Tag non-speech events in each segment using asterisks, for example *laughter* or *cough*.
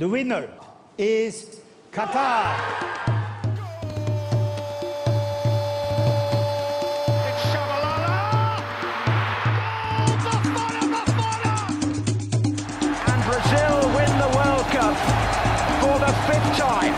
The winner is Qatar. It's Tshabalala. Goal to Fana Bafana. And Brazil win the World Cup for the fifth time.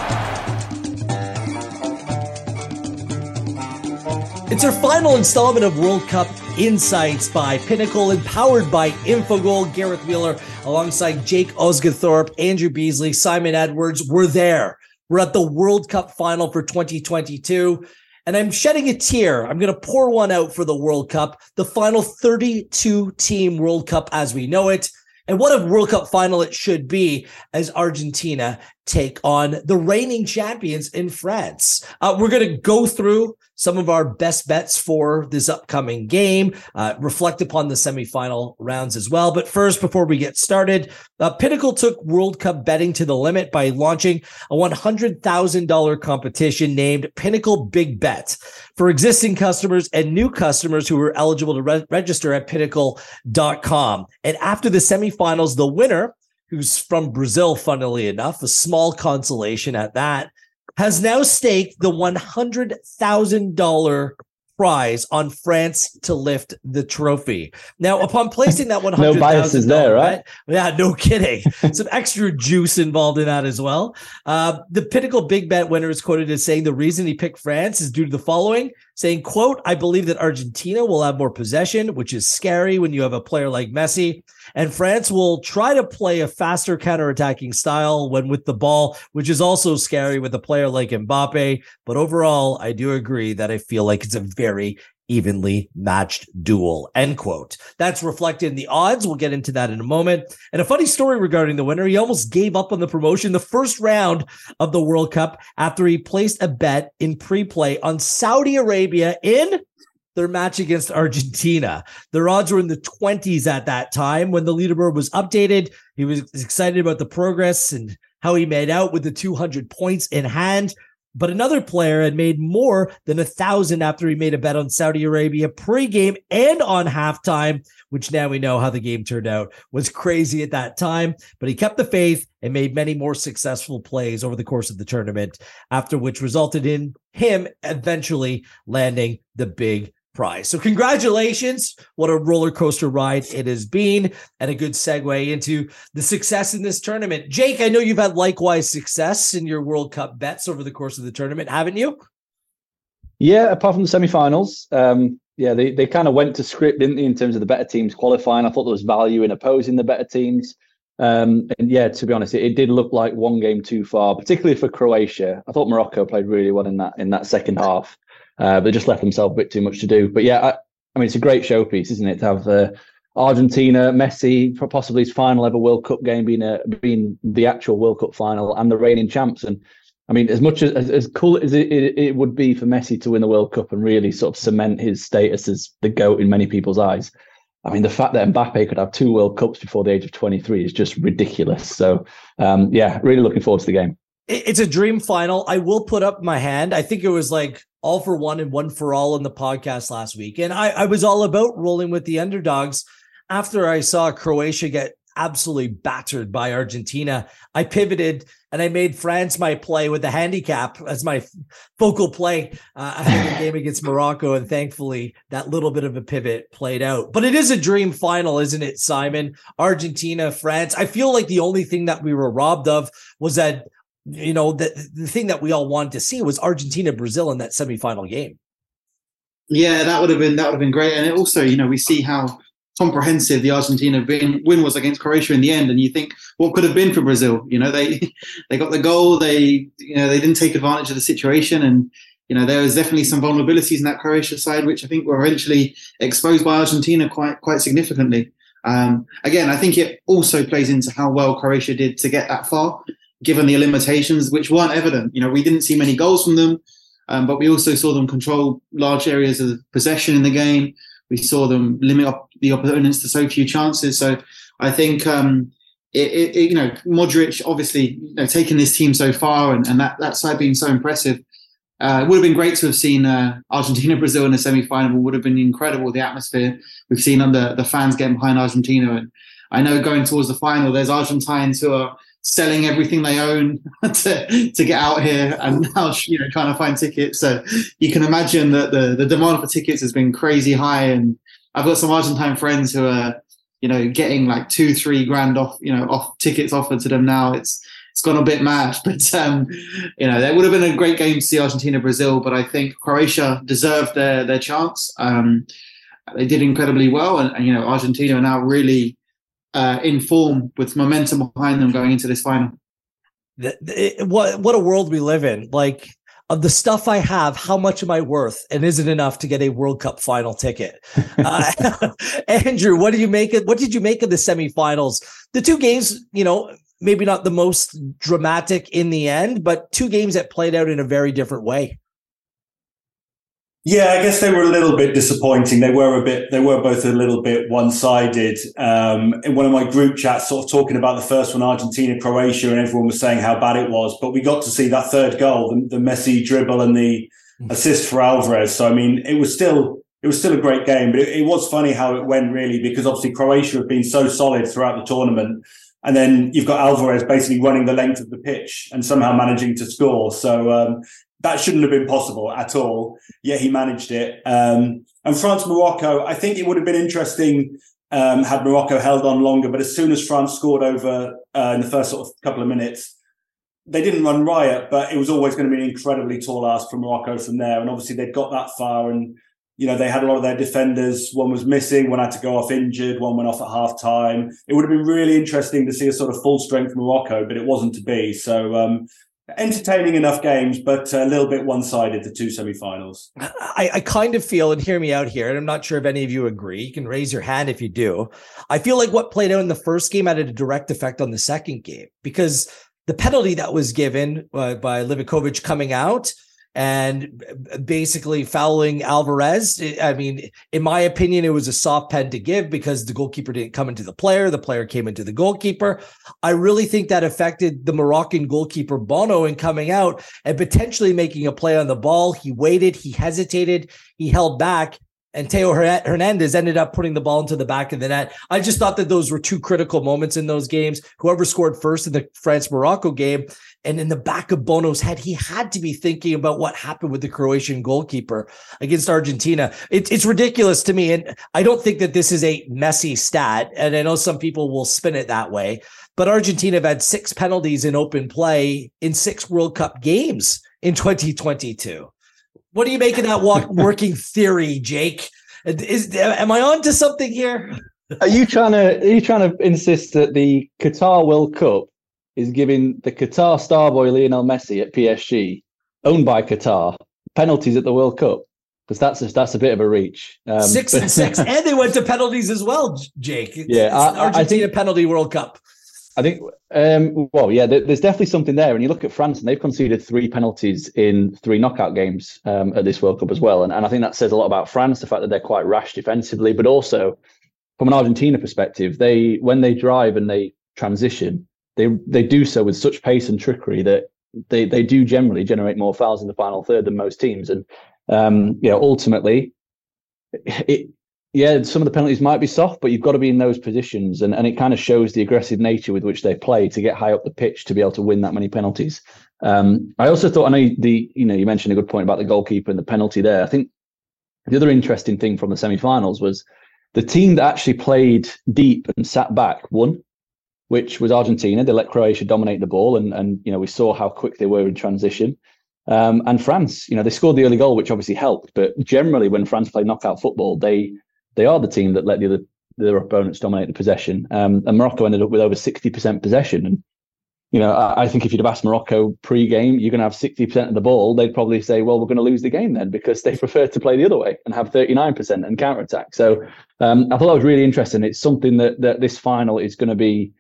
It's our final installment of World Cup Insights by Pinnacle, empowered by Infogol. Gareth Wheeler, alongside Jake Osgathorpe, Andrew Beasley, Simon Edwards. We're there. We're at the World Cup final for 2022. And I'm shedding a tear. I'm going to pour one out for the World Cup, the final 32 team World Cup as we know it. And what a World Cup final it should be as Argentina take on the reigning champions in France. Uh, we're going to go through some of our best bets for this upcoming game, uh, reflect upon the semifinal rounds as well. But first, before we get started, uh, Pinnacle took World Cup betting to the limit by launching a $100,000 competition named Pinnacle Big Bet for existing customers and new customers who were eligible to re- register at pinnacle.com. And after the semifinals, the winner who's from Brazil, funnily enough, a small consolation at that, has now staked the $100,000 prize on France to lift the trophy. Now, *laughs* upon placing that one hundred no biases there, right? Bet, yeah, no kidding. *laughs* Some extra juice involved in that as well. Uh, the Pinnacle Big Bet winner is quoted as saying the reason he picked France is due to the following: saying, "quote I believe that Argentina will have more possession, which is scary when you have a player like Messi, and France will try to play a faster counterattacking style when with the ball, which is also scary with a player like Mbappe. But overall, I do agree that I feel like it's a very evenly matched duel. End quote. That's reflected in the odds. We'll get into that in a moment. And a funny story regarding the winner. He almost gave up on the promotion the first round of the World Cup after he placed a bet in pre-play on Saudi Arabia in their match against Argentina. Their odds were in the 20s at that time when the leaderboard was updated. He was excited about the progress and how he made out with the 200 points in hand. But another player had made more than a thousand after he made a bet on Saudi Arabia pregame and on halftime, which now we know how the game turned out was crazy at that time. But he kept the faith and made many more successful plays over the course of the tournament, after which resulted in him eventually landing the big prize. So congratulations. What a roller coaster ride it has been and a good segue into the success in this tournament. Jake, I know you've had likewise success in your World Cup bets over the course of the tournament, haven't you? Yeah, apart from the semifinals, um, yeah, they, they kind of went to script, didn't they, in terms of the better teams qualifying. I thought there was value in opposing the better teams. Um, and yeah, to be honest, it, it, did look like one game too far, particularly for Croatia. I thought Morocco played really well in that in that second half. Uh, they just left themselves a bit too much to do. But yeah, I, I mean, it's a great showpiece, isn't it, to have uh, Argentina, Messi, possibly his final ever World Cup game being a, being the actual World Cup final, and the reigning champs. And I mean, as much as as, cool as it, it, it would be for Messi to win the World Cup and really sort of cement his status as the goat in many people's eyes. I mean, the fact that Mbappe could have two World Cups before the age of 23 is just ridiculous. So, um, yeah, really looking forward to the game. It's a dream final. I will put up my hand. I think it was like all for one and one for all in the podcast last week. And I, I was all about rolling with the underdogs after I saw Croatia get absolutely battered by Argentina. I pivoted and I made France my play with the handicap as my focal play uh, after the game against *laughs* Morocco. And thankfully, that little bit of a pivot played out. But it is a dream final, isn't it, Simon? Argentina, France. I feel like the only thing that we were robbed of was that you know, the, the thing that we all wanted to see was Argentina Brazil in that semifinal game. Yeah, that would have been that would have been great. And it also, you know, we see how comprehensive the Argentina win was against Croatia in the end. And you think, what could have been for Brazil? You know, they *laughs* they got the goal. They you know they didn't take advantage of the situation, and you know there was definitely some vulnerabilities in that Croatia side, which I think were eventually exposed by Argentina quite quite significantly. Um, again, I think it also plays into how well Croatia did to get that far given the limitations, which weren't evident. You know, we didn't see many goals from them, um, but we also saw them control large areas of possession in the game. We saw them limit up the opponents to so few chances. So I think, um, it, it, it, you know, Modric obviously you know, taking this team so far and, and that, that side being so impressive. Uh, it would have been great to have seen uh, Argentina *laughs* Brazil in the semi final. Would have been incredible. The atmosphere we've seen under the fans getting behind Argentina, and I know going towards the final, there's Argentines who are selling everything they own *laughs* to, to get out here and *laughs* now you know trying to find tickets. So you can imagine that the, the demand for tickets has been crazy high. And I've got some Argentine friends who are, you know, getting like two, three grand off, you know, off tickets offered to them now. It's it's gone a bit mad. *laughs* But um, you know, that would have been a great game to see Argentina Brazil. But I think Croatia deserved their their chance. Um, they did incredibly well, and, and you know, Argentina are now really uh, in form with momentum behind them going into this final. The, the, what what a world we live in! Like of the stuff I have, how much am I worth? And is it enough to get a World Cup final ticket? *laughs* Uh, *laughs* Andrew, what do you make of what did you make of the semifinals? The two games, you know, maybe not the most dramatic in the end, but two games that played out in a very different way. Yeah, I guess they were a little bit disappointing. They were a bit, they were both a little bit one-sided. Um, in one of my group chats, sort of talking about the first one, Argentina, Croatia, and everyone was saying how bad it was. But we got to see that third goal, the, the Messi dribble and the assist for Alvarez. So I mean, it was still, it was still a great game. But it, it was funny how it went, really, because obviously Croatia have been so solid throughout the tournament, and then you've got Alvarez basically running the length of the pitch and somehow managing to score. So um, that shouldn't have been possible at all. Yet he managed it. Um, and France Morocco, I think it would have been interesting um, had Morocco held on longer. But as soon as France scored over uh, in the first sort of couple of minutes, they didn't run riot, but it was always going to be an incredibly tall ask for Morocco from there. And obviously they'd got that far and you know, they had a lot of their defenders. One was missing, one had to go off injured, one went off at half time. It would have been really interesting to see a sort of full strength Morocco, but it wasn't to be. So um, entertaining enough games, but a little bit one sided, the two semifinals. I, I kind of feel, and hear me out here, and I'm not sure if any of you agree. You can raise your hand if you do. I feel like what played out in the first game had a direct effect on the second game because the penalty that was given uh, by Livakovic coming out and basically fouling Alvarez. I mean, in my opinion, it was a soft pen to give because the goalkeeper didn't come into the player, the player came into the goalkeeper. I really think that affected the Moroccan goalkeeper Bono in coming out and potentially making a play on the ball. He waited, he hesitated, he held back. And Theo Hernandez ended up putting the ball into the back of the net. I just thought that those were two critical moments in those games. Whoever scored first in the France Morocco game and in the back of Bono's head, he had to be thinking about what happened with the Croatian goalkeeper against Argentina. It, it's ridiculous to me. And I don't think that this is a messy stat. And I know some people will spin it that way, but Argentina have had six penalties in open play in six World Cup games in 2022. What do you make of that walk, *laughs* working theory, Jake? Is am I on to something here? Are you trying to are you trying to insist that the Qatar World Cup is giving the Qatar star boy Lionel Messi at PSG, owned by Qatar, penalties at the World Cup because that's a, that's a bit of a reach. Um, six *laughs* and six, and they went to penalties as well, Jake. yeah, I, Argentina I think, penalty World Cup. I think. Um, well, yeah, there, there's definitely something there. And you look at France, and they've conceded three penalties in three knockout games um, at this World Cup as well. And, and I think that says a lot about France, the fact that they're quite rash defensively, but also from an Argentina perspective, they when they drive and they transition, they they do so with such pace and trickery that they they do generally generate more fouls in the final third than most teams. And um, you know, ultimately, it yeah, some of the penalties might be soft, but you've got to be in those positions, and, and it kind of shows the aggressive nature with which they play to get high up the pitch to be able to win that many penalties. Um, I also thought I know the you know you mentioned a good point about the goalkeeper and the penalty there. I think the other interesting thing from the semi-finals was the team that actually played deep and sat back won which was Argentina. They let Croatia dominate the ball, and and you know we saw how quick they were in transition. Um, and France, you know, they scored the early goal, which obviously helped. But generally, when France play knockout football, they they are the team that let the other their opponents dominate the possession. Um, and Morocco ended up with over sixty percent possession. And you know, I, I, think if you'd have asked Morocco pre-game, you're going to have sixty percent of the ball, they'd probably say, "Well, we're going to lose the game then," because they *laughs* prefer to play the other way and have thirty nine percent and counter attack. So um, I thought that was really interesting. It's something that that this final is going to be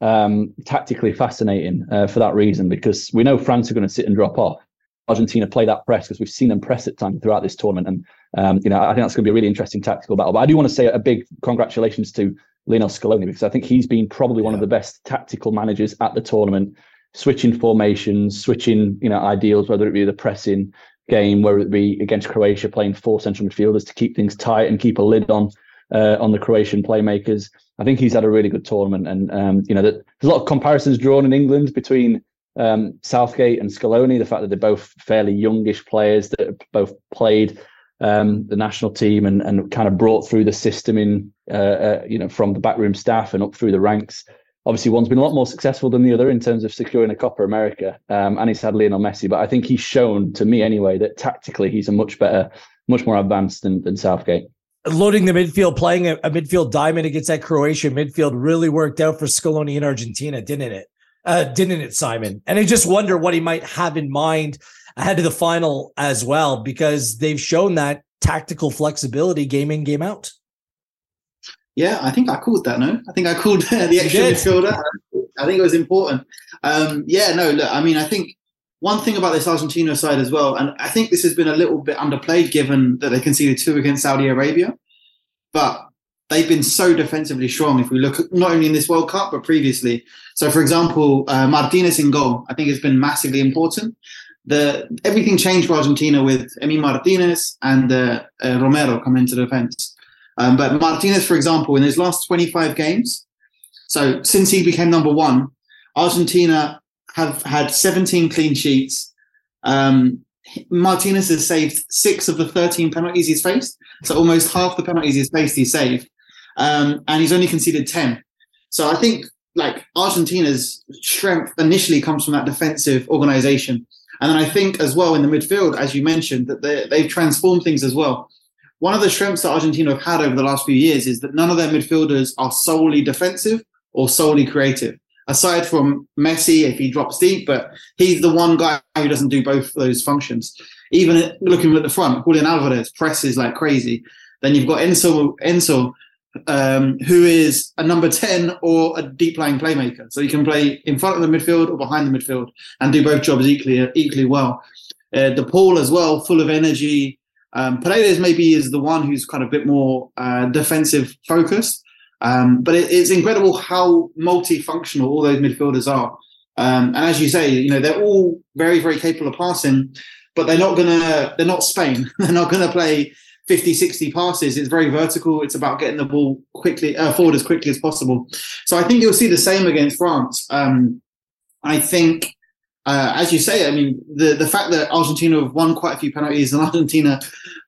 um, tactically fascinating uh, for that reason because we know France are going to sit and drop off. Argentina play that press because we've seen them press at times throughout this tournament, and um, you know I think that's going to be a really interesting tactical battle. But I do want to say a big congratulations to Lionel Scaloni because I think he's been probably one of the best tactical managers at the tournament, switching formations, switching you know ideals, whether it be the pressing game, whether it be against Croatia playing four central midfielders to keep things tight and keep a lid on uh, on the Croatian playmakers. I think he's had a really good tournament, and um, you know, there's a lot of comparisons drawn in England between um, Southgate and Scaloni. The fact that they're both fairly youngish players that both played um, the national team and, and kind of brought through the system in, uh, uh, you know, from the backroom staff and up through the ranks. Obviously, one's been a lot more successful than the other in terms of securing a Copa America, um, and he's had Lionel Messi. But I think he's shown to me anyway that tactically he's a much better, much more advanced than, than Southgate loading the midfield, playing a, a, midfield diamond against that Croatian midfield really worked out for Scaloni in Argentina, didn't it? Uh, didn't it, Simon? And I just wonder what he might have in mind ahead of the final as well, because they've shown that tactical flexibility game in, game out. Yeah, I think I called that. No, I think I called *laughs* the extra midfielder. I think it was important. Um, yeah, no, look, I mean, I think one thing about this Argentina side as well, and I think this has been a little bit underplayed given that they conceded two against Saudi Arabia, but they've been so defensively strong if we look at not only in this World Cup, but previously. So, for example, uh, Martinez in goal, I think has been massively important. The Everything changed for Argentina with Emi Martinez and uh, uh, Romero coming into the defense. Um, but Martinez, for example, in his last 25 games, so since he became number one, Argentina have had 17 clean sheets. Um, Martinez has saved six of the 13 penalties he's faced. So almost half the penalties he's faced, he's saved. Um, and he's only conceded 10. So I think like Argentina's strength initially comes from that defensive organization. And then I think as well in the midfield, as you mentioned, that they've transformed things as well. One of the strengths that Argentina have had over the last few years is that none of their midfielders are solely defensive or solely creative aside from Messi if he drops deep, but he's the one guy who doesn't do both those functions. Even looking at the front, Julian Alvarez presses like crazy. Then you've got Enzo, Enzo, um, who is a number ten or a deep lying playmaker, so he can play in front of the midfield or behind the midfield and do both jobs equally equally well. Uh, De Paul as well, full of energy. Um, Paredes maybe is the one who's kind of a bit more uh, defensive focused, um, but it, it's incredible how multifunctional all those midfielders are. Um, and as you say, you know, they're all very, very capable of passing, but they're not gonna, they're not Spain. *laughs* they're not gonna play 50, 60 passes. It's very vertical. It's about getting the ball quickly uh, forward as quickly as possible. So I think you'll see the same against France. Um, I think, uh, as you say, I mean, the, the fact that Argentina have won quite a few penalties and *laughs* Argentina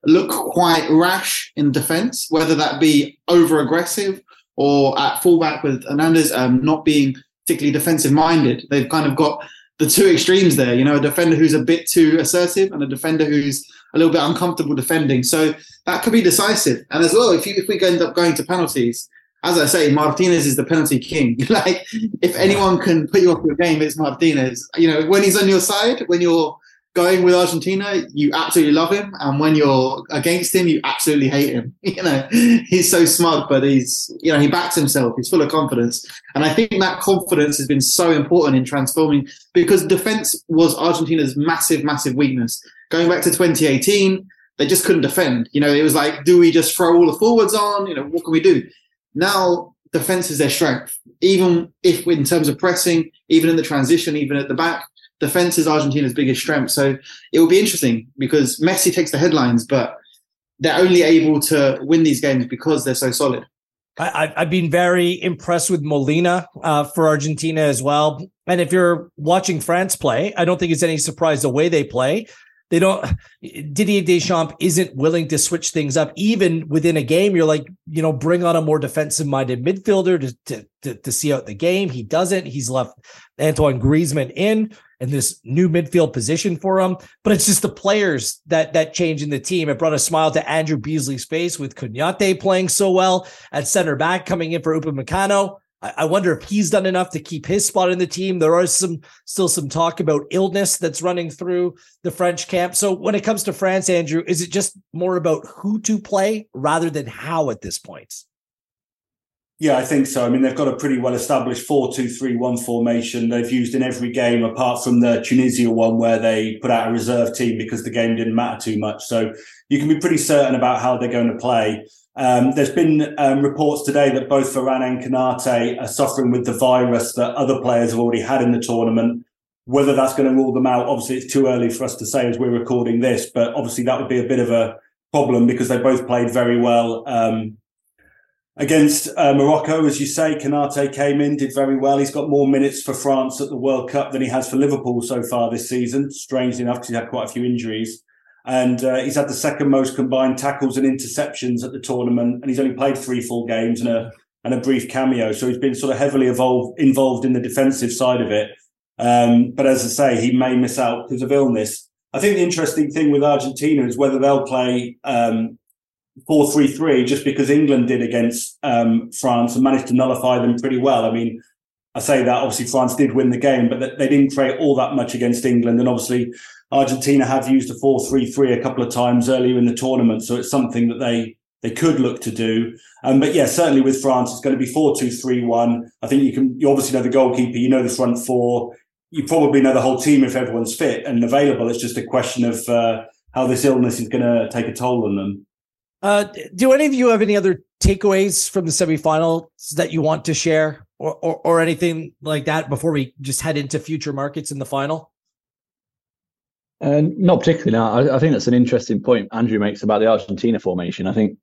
look quite rash in defence, whether that be over aggressive or at fullback with Hernandez um, not being particularly defensive minded. They've kind of got the two extremes there, you know, a defender who's a bit too assertive and a defender who's a little bit uncomfortable defending. So that could be decisive. And as well, if you, if we end up going to penalties, as I say, Martinez is the penalty king. *laughs* like, if anyone can put you off your game, it's Martinez. You know, when he's on your side, when you're going with Argentina, you absolutely love him, and when you're against him, you absolutely hate him. *laughs* You know, he's so smug, but he's you know he backs himself. He's full of confidence, and I think that confidence has been so important in transforming because defense was Argentina's massive, massive weakness. Going back to 2018, they just couldn't defend. You know, it was like, do we just throw all the forwards on? You know, what can we do? Now defense is their strength, even if in terms of pressing, even in the transition, even at the back defense is Argentina's biggest strength. So it will be interesting because Messi takes the headlines, but they're only able to win these games because they're so solid. I, have been very impressed with Molina uh, for Argentina as well. And if you're watching France play, I don't think it's any surprise the way they play. They don't. Didier Deschamps isn't willing to switch things up, even within a game. You're like, you know, bring on a more defensive-minded midfielder to, to to to see out the game. He doesn't. He's left Antoine Griezmann in and this new midfield position for him. But it's just the players that that change in the team. It brought a smile to Andrew Beasley's face with Konaté playing so well at center back, coming in for Upamecano. I, I wonder if he's done enough to keep his spot in the team. There are some still some talk about illness that's running through the French camp. So when it comes to France, Andrew, is it just more about who to play rather than how at this point? Yeah, I think so. I mean, they've got a pretty well established 4 2 3 1 formation they've used in every game apart from the Tunisia one where they put out a reserve team because the game didn't matter too much. So you can be pretty certain about how they're going to play. Um, there's been um, reports today that both Varane and Konaté are suffering with the virus that other players have already had in the tournament. Whether that's going to rule them out, obviously, it's too early for us to say as we're recording this, but obviously that would be a bit of a problem because they both played very well. Um, Against uh, Morocco, as you say, Konaté came in, did very well. He's got more minutes for France at the World Cup than he has for Liverpool so far this season. Strangely enough, because he's had quite a few injuries. And uh, he's had the second most combined tackles and interceptions at the tournament. And he's only played three full games and a, and a brief cameo. So he's been sort of heavily evolved, involved in the defensive side of it. Um, but as I say, he may miss out because of illness. I think the interesting thing with Argentina is whether they'll play um, 4 3 3 just because England did against um, France and managed to nullify them pretty well. I mean, I say that obviously France did win the game, but they didn't create all that much against England. And obviously, Argentina have used a 4 3 3 a couple of times earlier in the tournament. So it's something that they they could look to do. Um, but yeah, certainly with France, it's going to be 4 2 3 1. I think you can, you obviously know the goalkeeper, you know the front four, you probably know the whole team if everyone's fit and available. It's just a question of uh, how this illness is going to take a toll on them. Uh, do any of you have any other takeaways from the semifinals that you want to share or, or, or anything like that before we just head into future markets in the final? Uh, not particularly. No, I, I, think that's an interesting point Andrew makes about the Argentina formation. I think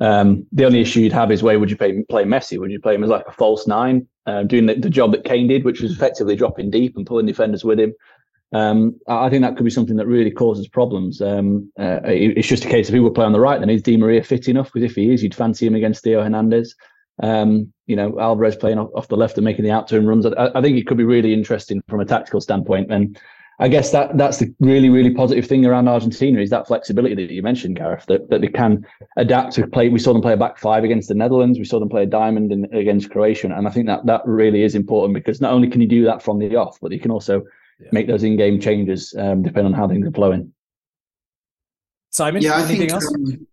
um, the only issue you'd have is where would you play, play Messi? Would you play him as like a false nine, uh, doing the, the, job that Kane did, which was effectively dropping deep and pulling defenders with him? Um, I think that could be something that really causes problems. Um, uh, it, it's just a case of who will play on the right. Then is Di Maria fit enough? Because if he is, you'd fancy him against Theo Hernandez. Um, you know, Alvarez playing off, off, the left and making the out turn runs. I, I, think it could be really interesting from a tactical standpoint. And I guess that that's the really really positive thing around Argentina is that flexibility that you mentioned, Gareth, that, that they can adapt to play. We saw them play a back five against the Netherlands. We saw them play a diamond in, against Croatia, and I think that that really is important because not only can you do that from the off, but you can also yeah. make those in-game changes um, depending on how things are flowing. Simon, yeah, anything think, else? Um,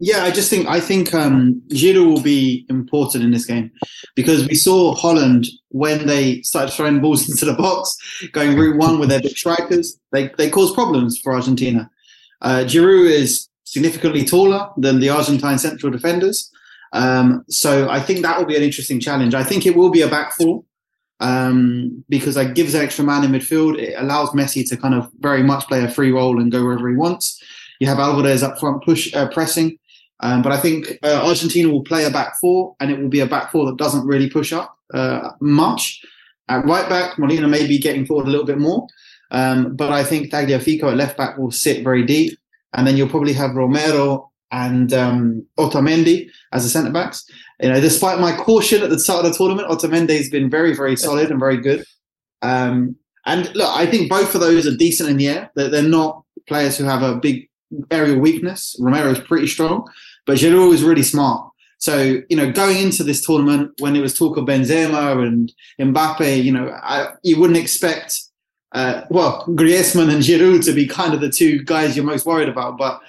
yeah, I just think I think um, Giroud will be important in this game because we saw Holland when they started throwing balls *laughs* into the box, going route one with their big strikers. They they cause problems for Argentina. Uh, Giroud is significantly taller than the Argentine central defenders, um, so I think that will be an interesting challenge. I think it will be a back four um, because it gives an extra man in midfield. It allows Messi to kind of very much play a free role and go wherever he wants. You have Alvarez up front push uh, pressing. Um, but I think uh, Argentina will play a back four, and it will be a back four that doesn't really push up uh, much. At right back, Molina may be getting forward a little bit more, um, but I think Tagliafico at left back will sit very deep, and then you'll probably have Romero and um, Otamendi as the centre backs. You know, despite my caution at the start of the tournament, Otamendi has been very, very solid and very good. Um, and look, I think both of those are decent in the air. They're, they're not players who have a big aerial weakness. Romero is pretty strong, but Giroud is really smart. So, you know, going into this tournament when it was talk of Benzema and Mbappe, you know, I, you wouldn't expect, uh, well, Griezmann and Giroud to be kind of the two guys you're most worried about. But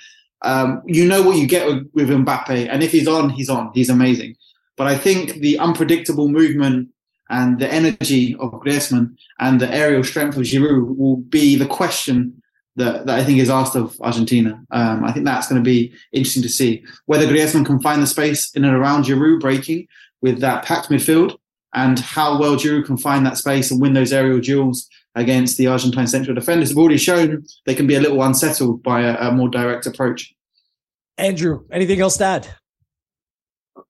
um, you know what you get with, with Mbappe. And if he's on, he's on. He's amazing. But I think the unpredictable movement and the energy of Griezmann and the aerial strength of Giroud will be the question that, that I think is asked of Argentina. Um, I think that's going to be interesting to see whether Griezmann can find the space in and around Giroud breaking with that packed midfield and how well Giroud can find that space and win those aerial duels against the Argentine central defenders. Have already shown they can be a little unsettled by a, a more direct approach. Andrew, anything else to add?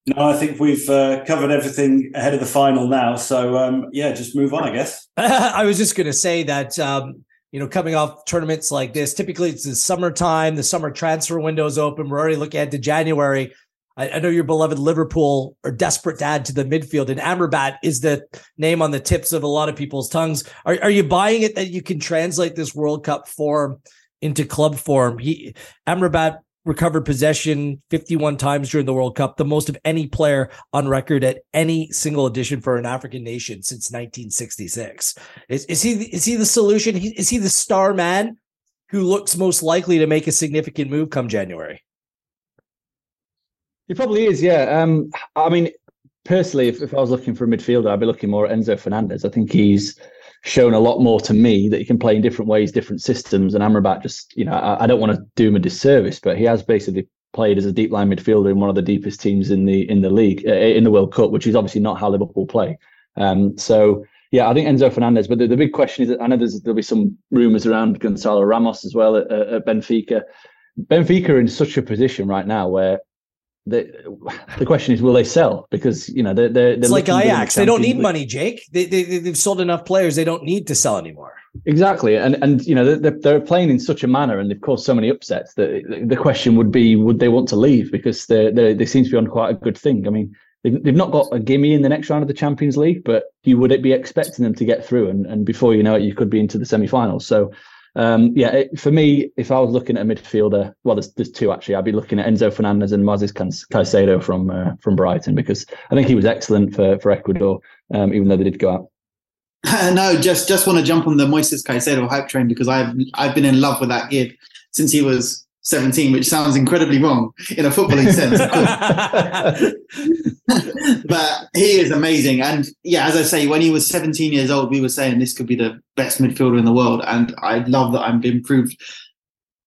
No, I think we've uh, covered everything ahead of the final now. So um, yeah, just move on, I guess. *laughs* I was just going to say that um, you know, coming off tournaments like this, typically it's the summertime, the summer transfer window is open. We're already looking ahead to January. I, I, know your beloved Liverpool are desperate to add to the midfield, and Amrabat is the name on the tips of a lot of people's tongues. Are, are you buying it that you can translate this World Cup form into club form? He Amrabat recovered possession 51 times during the World Cup, the most of any player on record at any single edition for an African nation since 1966. Is, is he is he the solution? Is he the star man who looks most likely to make a significant move come January? He probably is, yeah. Um, I mean, personally, if, if I was looking for a midfielder, I'd be looking more at Enzo Fernandez. I think he's shown a lot more to me that he can play in different ways, different systems. And Amrabat just, you know, I, I don't want to do him a disservice, but he has basically played as a deep line midfielder in one of the deepest teams in the in the league uh, in the World Cup, which is obviously not how Liverpool play. Um, so yeah, I think Enzo Fernandez. But the, the big question is, I know there'll be some rumours around Gonzalo Ramos as well at, at Benfica. Benfica are in such a position right now where the the question is, will they sell? Because you know they're they're, they're like the Ajax. They don't need League. money, Jake. They, they they've sold enough players. They don't need to sell anymore. Exactly, and and you know they're, they're playing in such a manner, and they've caused so many upsets that the question would be, would they want to leave? Because they they they seem to be on quite a good thing. I mean, they've, they've not got a gimme in the next round of the Champions League, but you would be expecting them to get through, and and before you know it, you could be into the semi-finals. So. Um, yeah, it, for me, if I was looking at a midfielder, well, there's, there's two actually. I'd be looking at Enzo Fernandez and Moises Caicedo from uh, from Brighton because I think he was excellent for for Ecuador, um, even though they did go out. *laughs* no, just just want to jump on the Moises Caicedo hype train because I've I've been in love with that kid since he was 17, which sounds incredibly wrong in a footballing sense. of course. *laughs* but he is amazing. And yeah, as I say, when he was 17 years old, we were saying this could be the best midfielder in the world. And I love that I'm being proved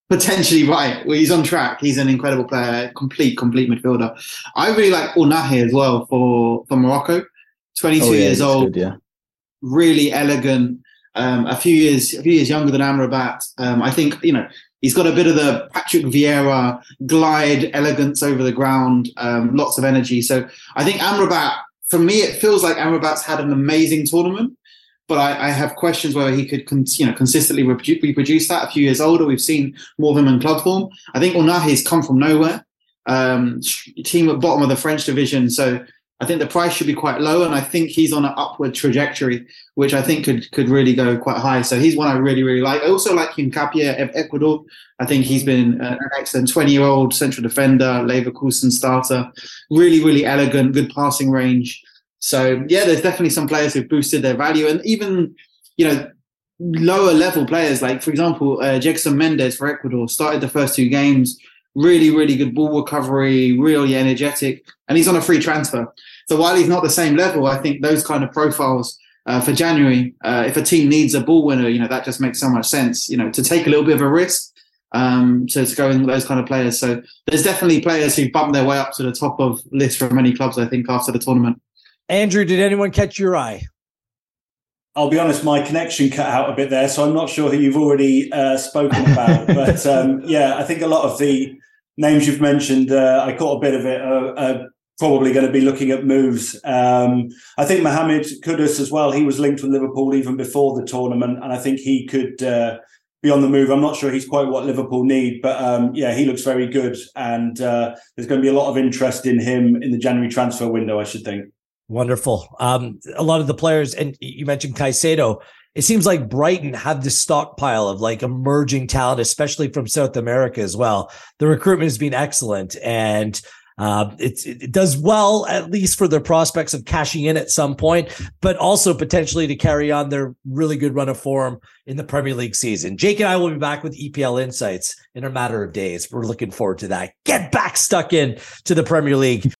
potentially right. Well, he's on track. He's an incredible player, complete, complete midfielder. I really like Ounahi as well for, for Morocco. 22 Oh, yeah, years old, good, yeah. really elegant. Um, a few years, a few years younger than Amrabat. Um, I think you know he's got a bit of the Patrick Vieira glide, elegance over the ground, um, lots of energy. So I think Amrabat, for me, it feels like Amrabat's had an amazing tournament. But I, I have questions whether he could, con- you know, consistently reprodu- reproduce that. A few years older, we've seen more of him in club form. I think Ounahi's come from nowhere. Um, team at bottom of the French division, so I think the price should be quite low, and I think he's on an upward trajectory, which I think could could really go quite high. So he's one I really really like. I also like Hincapié of Ecuador. I think he's been an excellent 20 year old central defender, Leverkusen starter, really really elegant, good passing range. So yeah, there's definitely some players who've boosted their value, and even you know lower level players like for example uh, Jhegson Méndez for Ecuador started the first two games. Really, really good ball recovery, really energetic, and he's on a free transfer. So while he's not the same level, I think those kind of profiles uh, for January, uh, if a team needs a ball winner, you know that just makes so much sense. You know to take a little bit of a risk um, to, to go in with those kind of players. So there's definitely players who bumped their way up to the top of list for many clubs. I think after the tournament. Andrew, did anyone catch your eye? I'll be honest, my connection cut out a bit there, so I'm not sure who you've already uh, spoken about. *laughs* but um, yeah, I think a lot of the names you've mentioned, uh, I caught a bit of it. Uh, uh, probably going to be looking at moves. Um, I think Mohamed Kudus as well. He was linked with Liverpool even before the tournament, and I think he could uh, be on the move. I'm not sure he's quite what Liverpool need, but um, yeah, he looks very good, and uh, there's going to be a lot of interest in him in the January transfer window. I should think. Wonderful. Um, a lot of the players, and you mentioned Caicedo. It seems like Brighton have this stockpile of like emerging talent, especially from South America as well. The recruitment has been excellent, and uh, it, it does well, at least for their prospects of cashing in at some point, but also potentially to carry on their really good run of form in the Premier League season. Jake and I will be back with EPL insights in a matter of days. We're looking forward to that. Get back stuck in to the Premier League.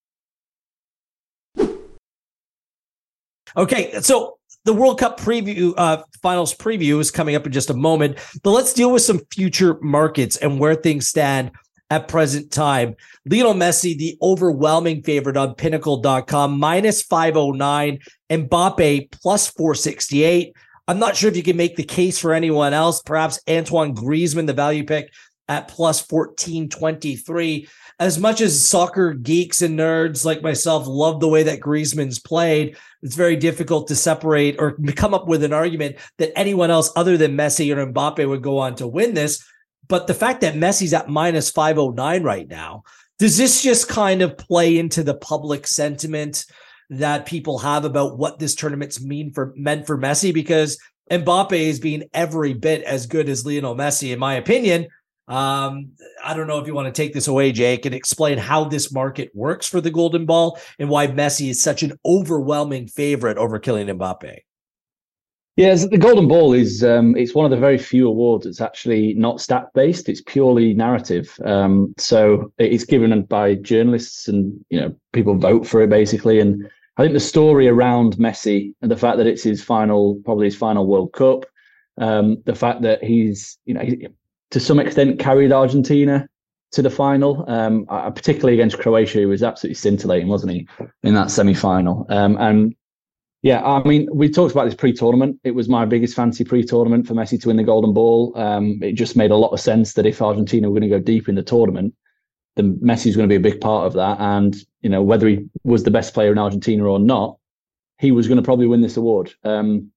Okay, so the World Cup preview, uh, finals preview is coming up in just a moment, but let's deal with some future markets and where things stand at present time. Lionel Messi, the overwhelming favorite on pinnacle.com, minus 509, Mbappe plus 468. I'm not sure if you can make the case for anyone else. Perhaps Antoine Griezmann, the value pick at plus 1423. As much as soccer geeks and nerds like myself love the way that Griezmann's played, it's very difficult to separate or come up with an argument that anyone else other than Messi or Mbappe would go on to win this. But the fact that Messi's at minus 509 right now, does this just kind of play into the public sentiment that people have about what this tournament's mean for meant for Messi? Because Mbappe is being every bit as good as Lionel Messi, in my opinion. Um, I don't know if you want to take this away, Jake, and explain how this market works for the Golden Ball and why Messi is such an overwhelming favorite over Kylian Mbappe. Yeah, the Golden Ball is um, it's one of the very few awards that's actually not stat based. It's purely narrative. Um, so it's given by journalists and you know people vote for it basically. And I think the story around Messi and the fact that it's his final, probably his final World Cup, um, the fact that he's you know he, to some extent carried Argentina to the final, um, particularly against Croatia, who was absolutely scintillating, wasn't he, in that semi final? Um, and yeah, I mean, we talked about this pre-tournament. It was my biggest fancy pre-tournament for Messi to win the Golden Ball. Um, it just made a lot of sense that if Argentina were going to go deep in the tournament, the Messi was going to be a big part of that, and you know whether he was the best player in Argentina or not, he was going to probably win this award. Um,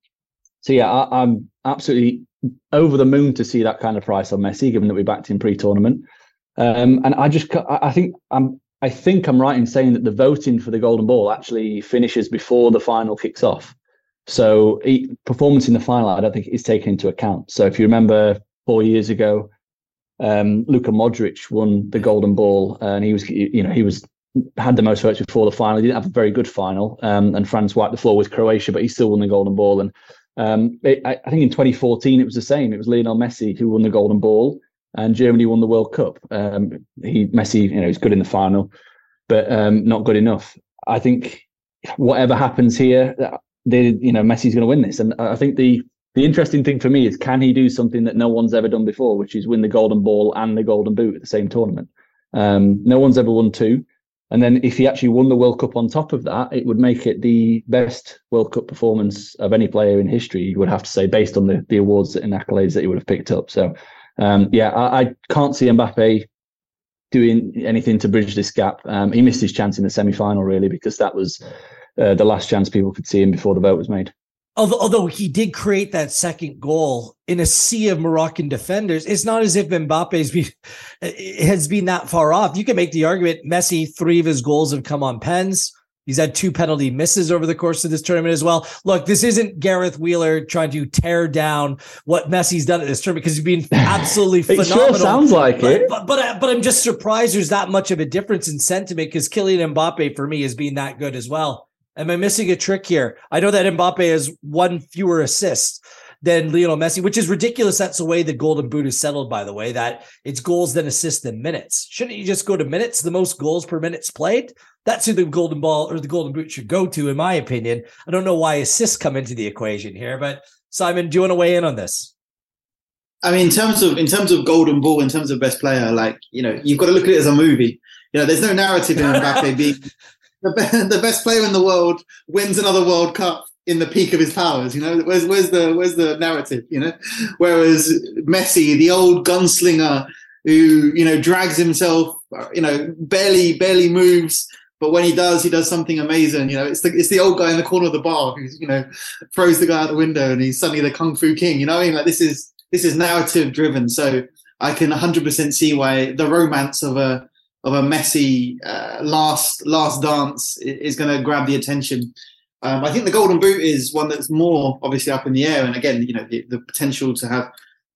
so yeah, I, I'm absolutely over the moon to see that kind of price on Messi, given that we backed him pre-tournament. Um, and I just, I think I'm, I think I'm right in saying that the voting for the Golden Ball actually finishes before the final kicks off. So performance in the final, I don't think is taken into account. So if you remember four years ago, um, Luka Modric won the Golden Ball, and he was, you know, he was had the most votes before the final. He didn't have a very good final, um, and France wiped the floor with Croatia, but he still won the Golden Ball. And um, it, I, I, think in 2014 it was the same. It was Lionel Messi who won the Golden Ball, and Germany won the World Cup. Um, he Messi, you know, he's good in the final, but um, not good enough. I think whatever happens here, they, you know, Messi's going to win this, and I think the the interesting thing for me is can he do something that no one's ever done before, which is win the Golden Ball and the Golden Boot at the same tournament. Um, no one's ever won two. And then if he actually won the World Cup on top of that, it would make it the best World Cup performance of any player in history, you would have to say, based on the, the awards and accolades that he would have picked up. So, um, yeah, I, I, can't see Mbappe doing anything to bridge this gap. Um, he missed his chance in the semi final, really, because that was uh, the last chance people could see him before the vote was made although, although he did create that second goal in a sea of Moroccan defenders, it's not as if Mbappe's been, *laughs* has been that far off. You can make the argument Messi, three of his goals have come on pens. He's had two penalty misses over the course of this tournament as well. Look, this isn't Gareth Wheeler trying to tear down what Messi's done at this tournament because he's been *laughs* absolutely it phenomenal. Sure sounds like but, it, but, but uh, but I'm just surprised there's that much of a difference in sentiment because Kylian Mbappe for me has been that good as well. Am I missing a trick here? I know that Mbappe has one fewer assists than Lionel Messi, which is ridiculous. That's the way the Golden Boot is settled, by the way, that it's goals then assists than minutes. Shouldn't you just go to minutes? The most goals per minutes played? That's who the Golden Ball or the Golden Boot should go to, in my opinion. I don't know why assists come into the equation here, but Simon, do you want to weigh in on this? I mean, in terms of in terms of Golden Ball, in terms of best player, like you know, you've got to look at it as a movie. You know, there's no narrative in Mbappe being *laughs* the best player in the world wins another World Cup in the peak of his powers. You know, where's where's the where's the narrative? You know, whereas Messi, the old gunslinger who you know drags himself, you know, barely barely moves. But when he does, he does something amazing. You know, it's the it's the old guy in the corner of the bar who's you know throws the guy out the window and he's suddenly the kung fu king. You know, I mean, like this is this is narrative driven. So I can 100% see why the romance of a of a Messi uh, last last dance is going to grab the attention. Um, I think the Golden Boot is one that's more obviously up in the air, and again, you know, the, the, potential to have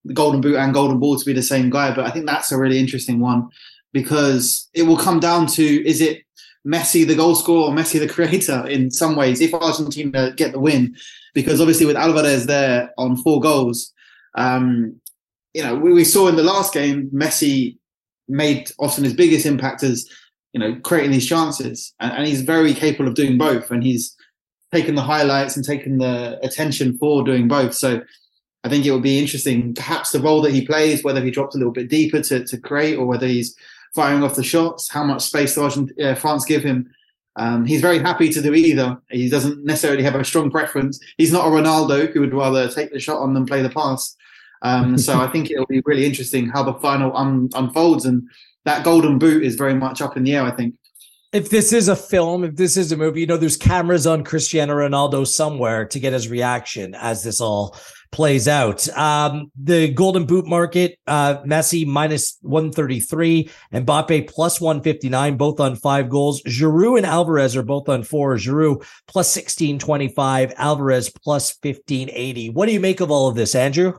the Golden Boot and Golden Ball to be the same guy. But I think that's a really interesting one because it will come down to is it Messi the goal scorer or Messi the creator in some ways if Argentina get the win, because obviously with Alvarez there on four goals. Um, you know, we, we saw in the last game Messi made often his biggest impact as you know creating these chances, and, and he's very capable of doing both, and he's taken the highlights and taken the attention for doing both. So I think it would be interesting, perhaps the role that he plays, whether he drops a little bit deeper to, to create or whether he's firing off the shots, how much space does uh, France give him. Um, he's very happy to do either. He doesn't necessarily have a strong preference. He's not a Ronaldo who would rather take the shot on than play the pass. Um, *laughs* so I think it'll be really interesting how the final un- unfolds, and that golden boot is very much up in the air. I think. If this is a film, if this is a movie, you know, there's cameras on Cristiano Ronaldo somewhere to get his reaction as this all plays out. Um, the golden boot market, uh, Messi minus 133, Mbappe plus 159, both on five goals. Giroud and Alvarez are both on four. Giroud plus 1625, Alvarez plus 1580. What do you make of all of this, Andrew?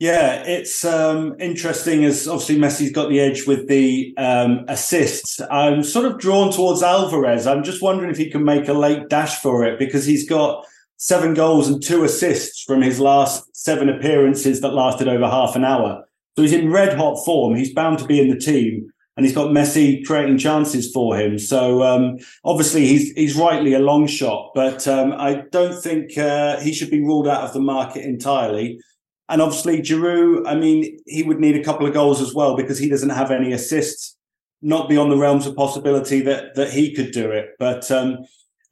Yeah, it's um, interesting as obviously Messi's got the edge with the um, assists. I'm sort of drawn towards Alvarez. I'm just wondering if he can make a late dash for it because he's got seven goals and two assists from his last seven appearances that lasted over half an hour. So he's in red hot form. He's bound to be in the team, and he's got Messi creating chances for him. So um, obviously he's he's rightly a long shot, but um, I don't think uh, he should be ruled out of the market entirely. And obviously, Giroud, I mean, he would need a couple of goals as well because he doesn't have any assists, not beyond the realms of possibility that that he could do it. But um,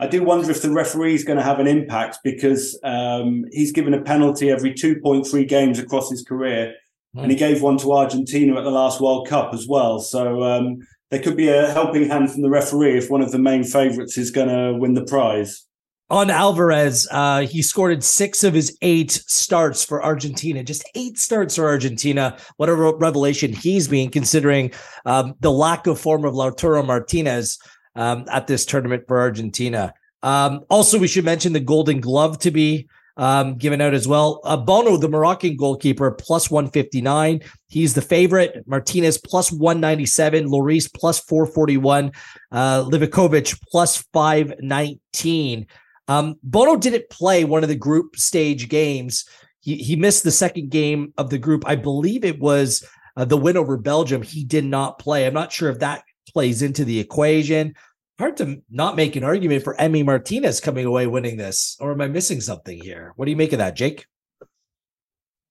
I do wonder if the referee is going to have an impact because um, he's given a penalty every 2.3 games across his career. and he gave one to Argentina at the last World Cup as well. So um, there could be a helping hand from the referee if one of the main favourites is going to win the prize. On Alvarez, uh, he scored six of his eight starts for Argentina. Just eight starts for Argentina. What a revelation he's been, considering um, the lack of form of Lautaro Martinez um, at this tournament for Argentina. Um, also, we should mention the Golden Glove to be um, given out as well. Uh, Bono, the Moroccan goalkeeper, plus 159. He's the favorite. Martinez plus 197. Lloris plus 441. Uh, Livakovic plus 519. Um, Bono didn't play one of the group stage games. He, he missed the second game of the group. I believe it was uh, the win over Belgium. He did not play. I'm not sure if that plays into the equation hard to not make an argument for Emi Martinez coming away winning this, or am I missing something here? What do you make of that, Jake?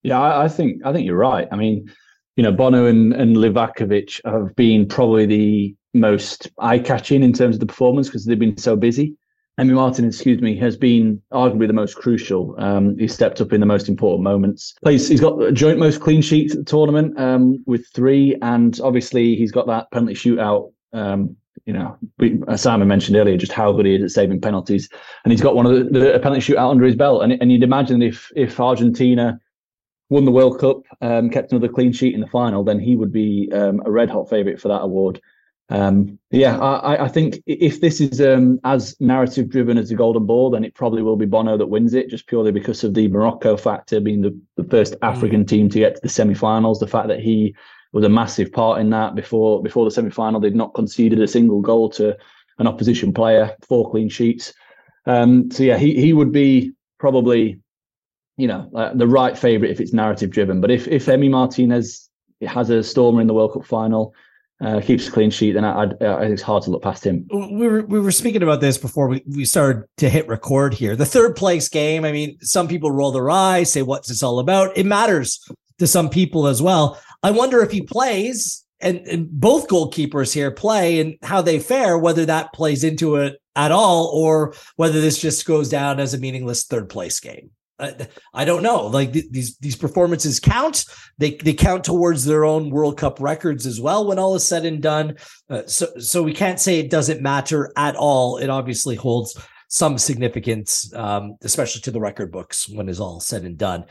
Yeah, I, I think I think you're right. I mean, you know, Bono and, and Livakovic have been probably the most eye-catching in terms of the performance because they've been so busy. Emi Martin, excuse me, has been arguably the most crucial. Um, he stepped up in the most important moments. He's got joint most clean sheets at the tournament um, with three, and obviously he's got that penalty shootout um, you know, we, Simon mentioned earlier just how good he is at saving penalties, and he's got one of the, the penalty shootout under his belt. And, and you'd imagine if if Argentina won the World Cup, um, kept another clean sheet in the final, then he would be um, a red hot favourite for that award. Um, yeah, I, I, think if this is um, as narrative driven as the Golden Ball, then it probably will be Bono that wins it, just purely because of the Morocco factor being the, the first mm. African team to get to the semi-finals. The fact that he was a massive part in that. Before before the semi final, they'd not conceded a single goal to an opposition player, four clean sheets. Um, so yeah, he he would be probably, you know, uh, the right favourite if it's narrative driven. But if if Emi Martinez has a stormer in the World Cup final, uh, keeps a clean sheet, then I, I, I, think it's hard to look past him. We were we were speaking about this before we, we started to hit record here. The third place game. I mean, some people roll their eyes, say, "What's this all about?" It matters to some people as well. I wonder if he plays and, and, both goalkeepers here play and how they fare, whether that plays into it at all or whether this just goes down as a meaningless third place game. I, I don't know. Like th- these these performances count. They they count towards their own World Cup records as well. When all is said and done, uh, so so we can't say it doesn't matter at all. It obviously holds some significance, um, especially to the record books when is all said and done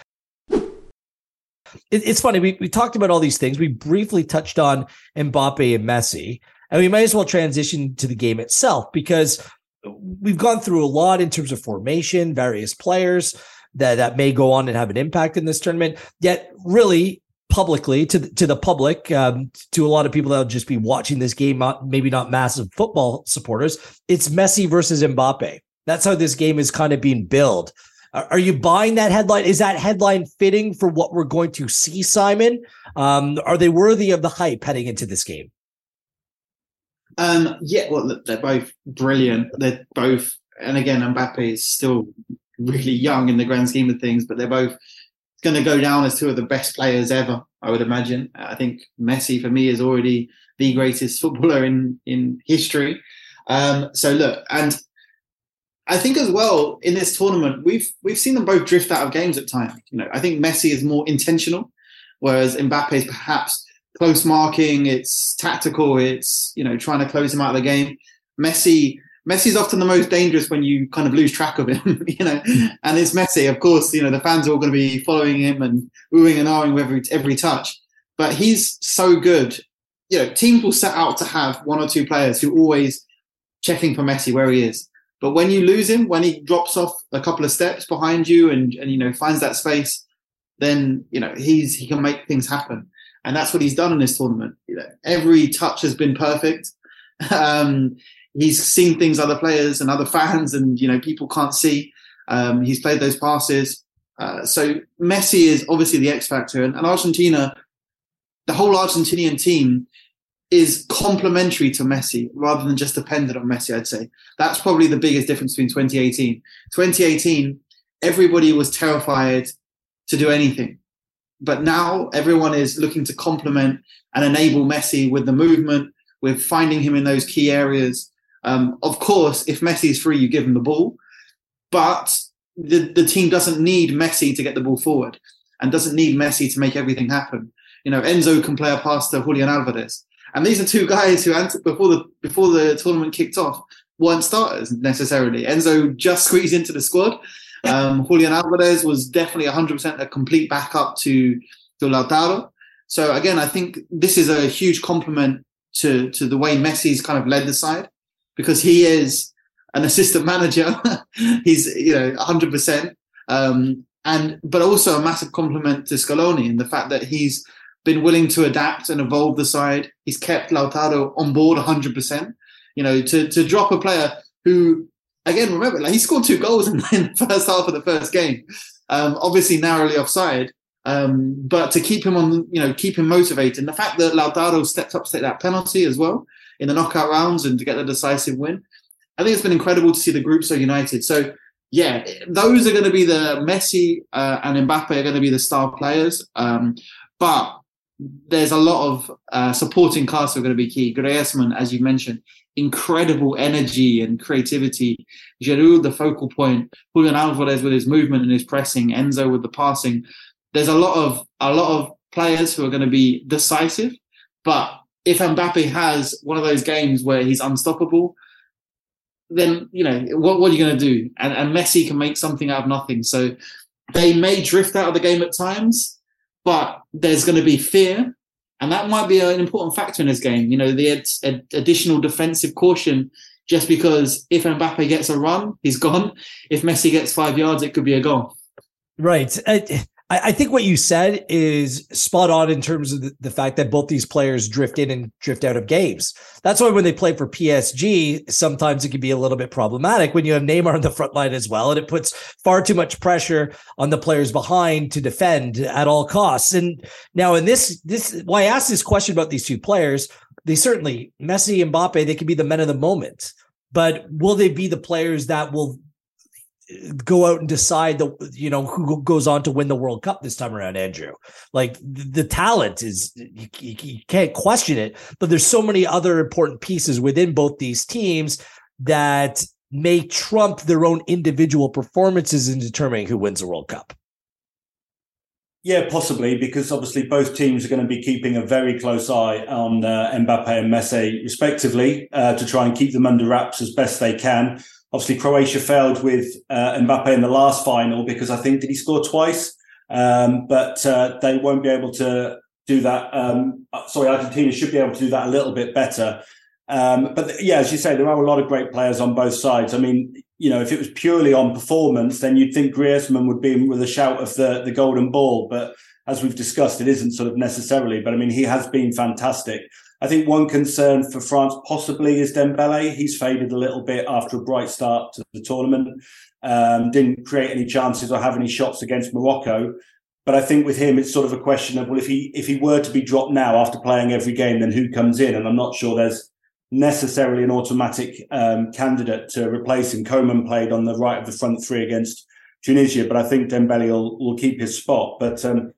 it, it's funny. We, we talked about all these things. We briefly touched on Mbappe and Messi, and we might as well transition to the game itself because we've gone through a lot in terms of formation, various players that, that may go on and have an impact in this tournament. Yet, really, publicly to the, to the public, um, to a lot of people that'll just be watching this game, maybe not massive football supporters, it's Messi versus Mbappe. That's how this game is kind of being billed. Are you buying that headline? Is that headline fitting for what we're going to see, Simon? Um, are they worthy of the hype heading into this game? Um, yeah, well, they're both brilliant. They're both, and again, Mbappe is still really young in the grand scheme of things, but they're both going to go down as two of the best players ever. I would imagine. I think Messi, for me, is already the greatest *laughs* footballer in in history. Um, so look, and I think as well in this tournament, we've we've seen them both drift out of games at times. You know, I think Messi is more intentional, whereas Mbappe is perhaps close marking. It's tactical. It's you know trying to close him out of the game. Messi Messi's often the most dangerous when you kind of lose track of him, *laughs* you know. And it's Messi, of course. You know the fans are all going to be following him and oohing and ahhing with every every touch. But he's so good. You know, teams will set out to have one or two players who always checking for Messi where he is. But when you lose him, when he drops off a couple of steps behind you and, and you know finds that space, then you know he's he can make things happen, and that's what he's done in this tournament. You know, every touch has been perfect. *laughs* Um, he's seen things other players and other fans and you know people can't see. Um, he's played those passes. Uh, so Messi is obviously the X factor, and, and Argentina, the whole Argentinian team is complementary to Messi rather than just dependent on Messi, I'd say. That's probably the biggest difference between 2018. 2018, everybody was terrified to do anything. But now everyone is looking to complement and enable Messi with the movement, with finding him in those key areas. Um, of course, if Messi is free, you give him the ball. But the, the team doesn't need Messi to get the ball forward and doesn't need Messi to make everything happen. you know, Enzo can play a pass to Julian Alvarez. And these are two guys who, before the before the tournament kicked off, weren't starters necessarily. Enzo just squeezed into the squad. Um, Julian Alvarez was definitely 100% a complete backup to, to Lautaro. So again, I think this is a huge compliment to to the way Messi's kind of led the side because he is an assistant manager. *laughs* He's you know 100%. Um, and but also a massive compliment to Scaloni in the fact that he's been willing to adapt and evolve the side. He's kept Lautaro on board 100%. You know, to to drop a player who, again, remember, like he scored two goals in, in *laughs* the first half of the first game. Um, obviously narrowly offside, um, but to keep him on, you know, keep him motivated. And the fact that Lautaro stepped up to take that penalty as well in the knockout rounds and to get the decisive win, I think it's been incredible to see the group so united. So yeah, those are going to be the Messi uh, and Mbappe are going to be the star players. Um, but there's a lot of uh, supporting cast are going to be key. Griezmann, as you mentioned, incredible energy and creativity. Giroud, the focal point. Julian Alvarez with his movement and his pressing. Enzo with the passing. There's a lot of a lot of players who are going to be decisive. But if Mbappe has one of those games where he's unstoppable, then you know what, what are you going to do? And, and Messi can make something out of nothing. So they may drift out of the game at times, but there's going to be fear, and that might be an important factor in this game. You know, the ad- ad- additional defensive caution. Just because if Mbappe gets a run, he's gone. If Messi gets five yards, it could be a goal. Right. I, I, think what you said is spot on in terms of the, the, fact that both these players drift in and drift out of games. That's why when they play for PSG, sometimes it can be a little bit problematic when you have Neymar on the front line as well, and it puts far too much pressure on the players behind to defend at all costs. And now in this, this why I asked this question about these two players, they certainly Messi and Mbappe, they can be the men of the moment. But will they be the players that will go out and decide the you know who goes on to win the World Cup this time around, Andrew. Like the, talent is you, you, can't question it, but there's so many other important pieces within both these teams that may trump their own individual performances in determining who wins the World Cup. Yeah, possibly, because obviously both teams are going to be keeping a very close eye on uh, Mbappe and Messi, respectively, uh, to try and keep them under wraps as best they can. Obviously, Croatia failed with uh, Mbappe in the last final because I think did he score twice? Um, but uh, they won't be able to do that. Um, uh, sorry, Argentina should be able to do that a little bit better. Um, but yeah, as you say, there are a lot of great players on both sides. I mean, you know, if it was purely on performance, then you'd think Griezmann would be with a shout of the the golden ball. But as we've discussed, it isn't sort of necessarily. But I mean, he has been fantastic. I think one concern for France possibly is Dembele. He's faded a little bit after a bright start to the tournament. Um, didn't create any chances or have any shots against Morocco. But I think with him, it's sort of a question of well, if he if he were to be dropped now after playing every game, then who comes in? And I'm not sure there's necessarily an automatic um, candidate to replace him. Coman played on the right of the front three against Tunisia, but I think Dembele will, will keep his spot. But um,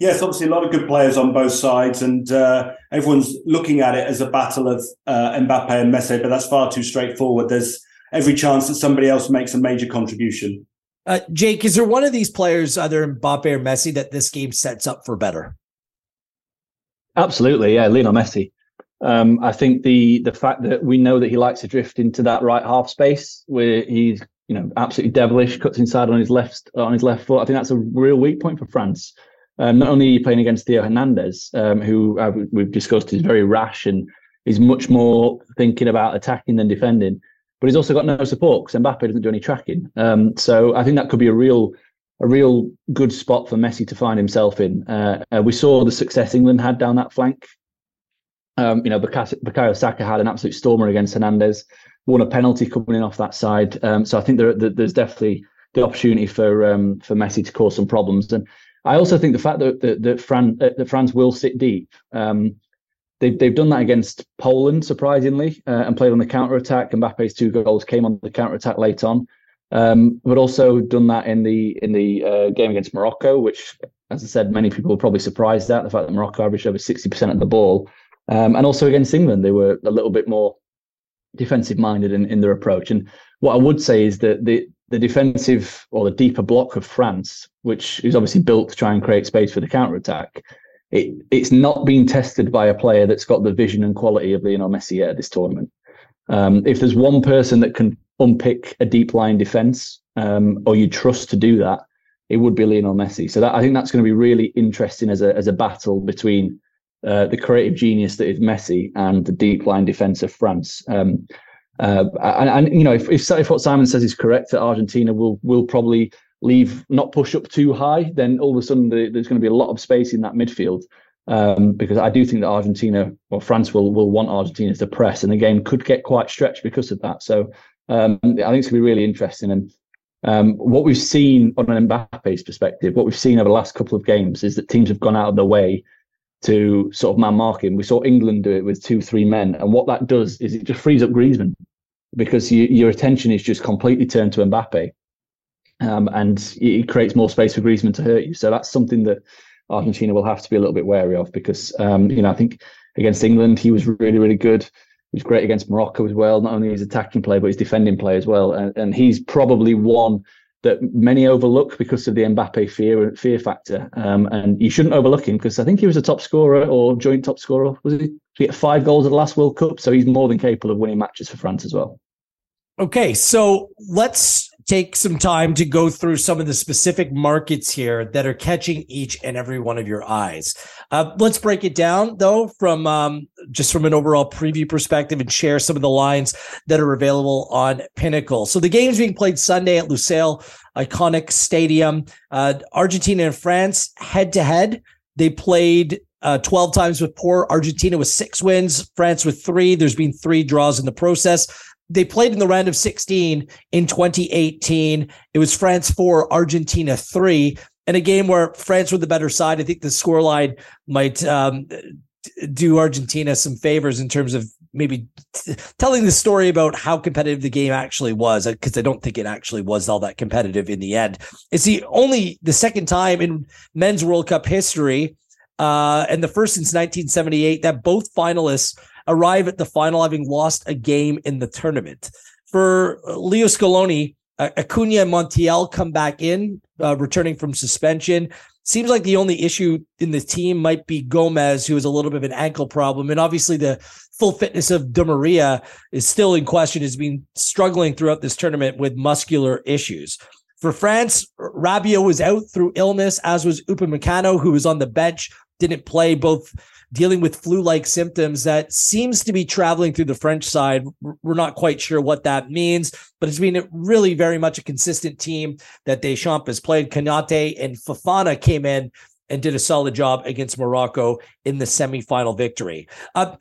yes, obviously a lot of good players on both sides, and uh, everyone's looking at it as a battle of uh, Mbappe and Messi, but that's far too straightforward. There's every chance that somebody else makes a major contribution. Uh, Jake, is there one of these players, either Mbappe or Messi, that this game sets up for better? Absolutely, yeah, Lionel Messi. Um, I think the the fact that we know that he likes to drift into that right half space where he's you know absolutely devilish, cuts inside on his left on his left foot. I think that's a real weak point for France. Um, not only playing against Theo Hernandez, um, who uh, we've discussed is very rash and is much more thinking about attacking than defending, but he's also got no support because Mbappe doesn't do any tracking. Um, so I think that could be a real a real good spot for Messi to find himself in. Uh, uh, we saw the success England had down that flank. Um, you know, Bukayo Saka had an absolute stormer against Hernandez, won a penalty coming in off that side. Um, so I think there, there, there's definitely the opportunity for um, for Messi to cause some problems. And I also think the fact that that, that, uh, that France will sit deep. Um, they've they've done that against Poland surprisingly uh, and played on the counter attack. And Mbappe's two goals came on the counter attack late on, um, but also done that in the in the uh, game against Morocco, which, as I said, many people were probably surprised at the fact that Morocco averaged over sixty percent of the ball, um, and also against England they were a little bit more defensive minded in, in their approach. And what I would say is that the the defensive or the deeper block of France, which is obviously built to try and create space for the counter attack, it, it's not been tested by a player that's got the vision and quality of Lionel Messi at this tournament. Um, if there's one person that can unpick a deep line defense, um, or you trust to do that, it would be Lionel Messi. So that I think that's going to be really interesting as a as a battle between uh, the creative genius that is Messi and the deep line defense of France. Um, uh, and, and, you know, if, if, if what Simon says is correct, that Argentina will will probably leave not push up too high, then all of a sudden the, there's going to be a lot of space in that midfield. Um, because I do think that Argentina or France will will want Argentina to press, and the game could get quite stretched because of that. So um, I think it's going to be really interesting. And um, what we've seen on an Mbappe's perspective, what we've seen over the last couple of games is that teams have gone out of their way to sort of man marking. We saw England do it with two, three men, and what that does is it just frees up Griezmann because you, your attention is just completely turned to Mbappe, um, and it creates more space for Griezmann to hurt you. So that's something that Argentina will have to be a little bit wary of because um, you know I think against England he was really, really good. He was great against Morocco as well. Not only his attacking play, but his defending play as well. And, and he's probably one that many overlook because of the Mbappe fear fear factor. Um, and you shouldn't overlook him because I think he was a top scorer or joint top scorer. Was he? He get five goals at the last World Cup, so he's more than capable of winning matches for France as well. Okay, so let's take some time to go through some of the specific markets here that are catching each and every one of your eyes. Uh, let's break it down though from um, just from an overall preview perspective and share some of the lines that are available on Pinnacle. So the game's being played Sunday at Lusail iconic stadium. Uh, Argentina and France head to head. They played uh, 12 times with poor. Argentina with six wins, France with three. There's been three draws in the process they played in the round of 16 in 2018. It was France 4, Argentina 3. In a game where France were the better side, I think the scoreline might um, do Argentina some favors in terms of maybe t- telling the story about how competitive the game actually was, because I don't think it actually was all that competitive in the end. It's the only, the second time in men's World Cup history, uh, and the first since 1978 that both finalists arrive at the final having lost a game in the tournament. For Leo Scaloni, uh, Acuna and Montiel come back in, uh, returning from suspension. Seems like the only issue in the team might be Gomez, who has a little bit of an ankle problem. And obviously, the full fitness of Di Maria is still in question, has been struggling throughout this tournament with muscular issues. For France, Rabiot was out through illness, as was Upamecano, who was on the bench, didn't play both dealing with flu-like symptoms that seems to be traveling through the French side. We're not quite sure what that means, but it's been really very much a consistent team that Deschamps has played. Konaté and Fofana came in and did a solid job against Morocco in the semifinal victory. Uh,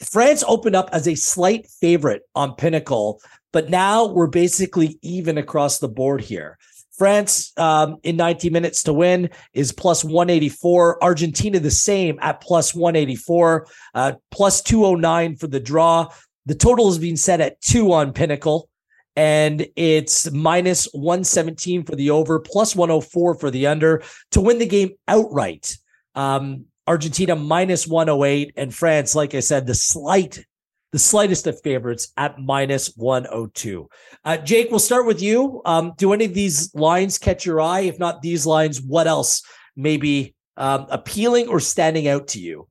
France opened up as a slight favorite on Pinnacle, but now we're basically even across the board here. France um, in 90 minutes to win is plus 184. Argentina the same at plus 184, uh, plus 209 for the draw. The total is being set at two on Pinnacle, and it's minus 117 for the over, plus 104 for the under to win the game outright. Um, Argentina minus 108, and France, like I said, the slight the slightest of favorites at minus 102. Uh, Jake, we'll start with you. Um, do any of these lines catch your eye? If not these lines, what else may be um, appealing or standing out to you?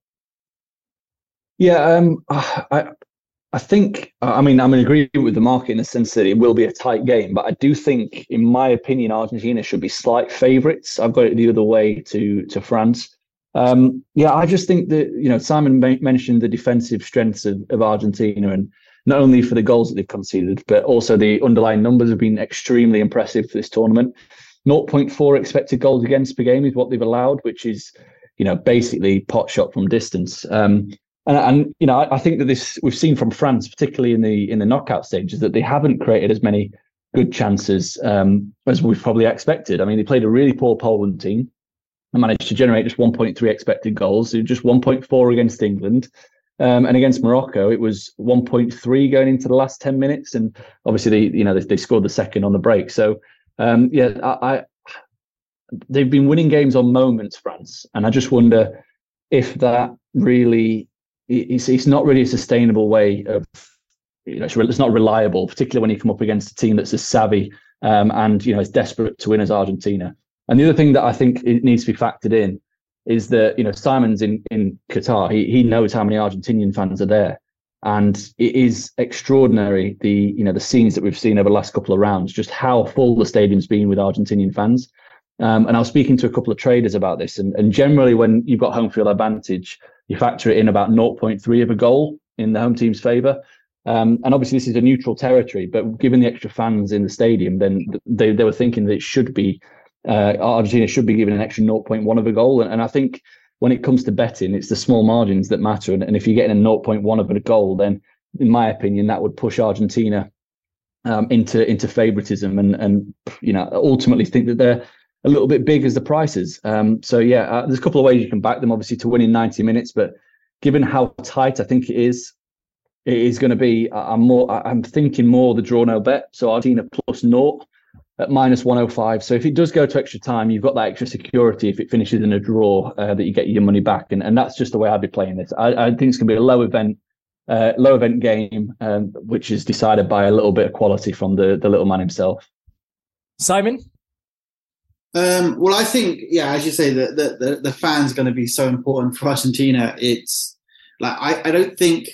Yeah, um, I, I think, I mean, I'm in agreement with the market in the sense that it will be a tight game, but I do think, in my opinion, Argentina should be slight favourites. I've got it the other way to to France. Um, yeah, I just think that you know Simon mentioned the defensive strengths of, of Argentina, and not only for the goals that they've conceded, but also the underlying numbers have been extremely impressive for this tournament. 0.4 expected goals against per game is what they've allowed, which is you know basically pot shot from distance. Um, and, and, you know I, I think that this we've seen from France, particularly in the in the knockout stages, that they haven't created as many good chances um, as we've probably expected. I mean, they played a really poor Poland team managed to generate just 1.3 expected goals, just 1.4 against England. Um, and against Morocco, it was 1.3 going into the last 10 minutes, and obviously they, you know, they, they scored the second on the break. So, um, yeah, I, I, they've been winning games on moments, France, and I just wonder if that really it's, it's not really a sustainable way of, you know, it's, it's not reliable, particularly when you come up against a team that's as savvy um, and you know is desperate to win as Argentina. And the other thing that I think it needs to be factored in is that you know Simon's in in Qatar. He he knows how many Argentinian fans are there, and it is extraordinary the you know the scenes that we've seen over the last couple of rounds. Just how full the stadium's been with Argentinian fans. Um, and I was speaking to a couple of traders about this, and, and generally when you've got home field advantage, you factor it in about 0.3 of a goal in the home team's favour. Um, and obviously, this is a neutral territory, but given the extra fans in the stadium, then they, they were thinking that it should be uh, Argentina should be given an extra 0.1 of a goal. And, and, I think when it comes to betting, it's the small margins that matter. And, and, if you're getting a 0.1 of a goal, then in my opinion, that would push Argentina um, into into favoritism and and you know ultimately think that they're a little bit big as the prices. Um, so yeah, uh, there's a couple of ways you can back them, obviously, to win in 90 minutes. But given how tight I think it is, it is going to be. I'm more. I'm thinking more the draw no bet. So Argentina plus naught at minus 105. So if it does go to extra time, you've got that extra security if it finishes in a draw uh, that you get your money back. And, and that's just the way I'd be playing this. I, I think it's going to be a low event, uh, low event game, um, which is decided by a little bit of quality from the, the little man himself. Simon? Um, well, I think, yeah, as you say, the, the, the, the fans going to be so important for Argentina. It's like, I, I don't think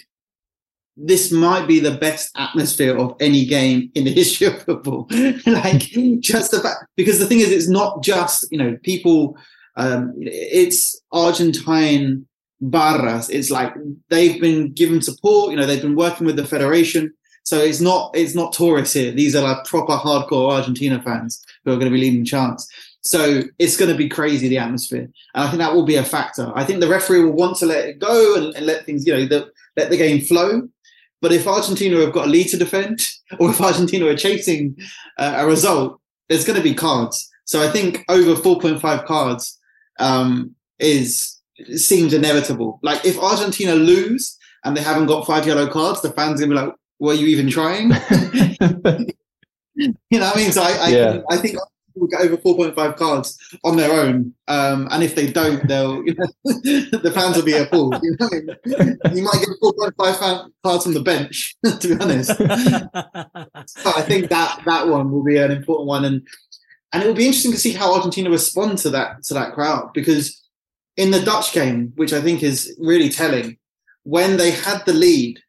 this might be the best atmosphere of any game in the *laughs* history of football. *laughs* like just the fact, because the thing is, it's not just you know people. Um, it's Argentine barras. It's like they've been given support. You know, they've been working with the federation. So it's not it's not tourists here. These are like proper hardcore Argentina fans who are going to be leading chants. So it's going to be crazy the atmosphere, and I think that will be a factor. I think the referee will want to let it go and, and let things, you know, the, let the game flow. But if Argentina have got a lead to defend, *laughs* or if Argentina are chasing uh, a result, there's going to be cards. So I think over 4.5 cards um, is seems inevitable. Like if Argentina lose and they haven't got five yellow cards, the fans are gonna be like, "Were you even trying?" *laughs* you know what I mean? So I, I, yeah. I think will get over 4.5 cards on their own. Um, and if they don't, they'll, you know, *laughs* the fans will be a fool. You, know you might get 4.5 cards on the bench, *laughs* to be honest. so I think that that one will be an important one. And, and it will be interesting to see how Argentina respond to that, to that crowd, because in the Dutch game, which I think is really telling, when they had the lead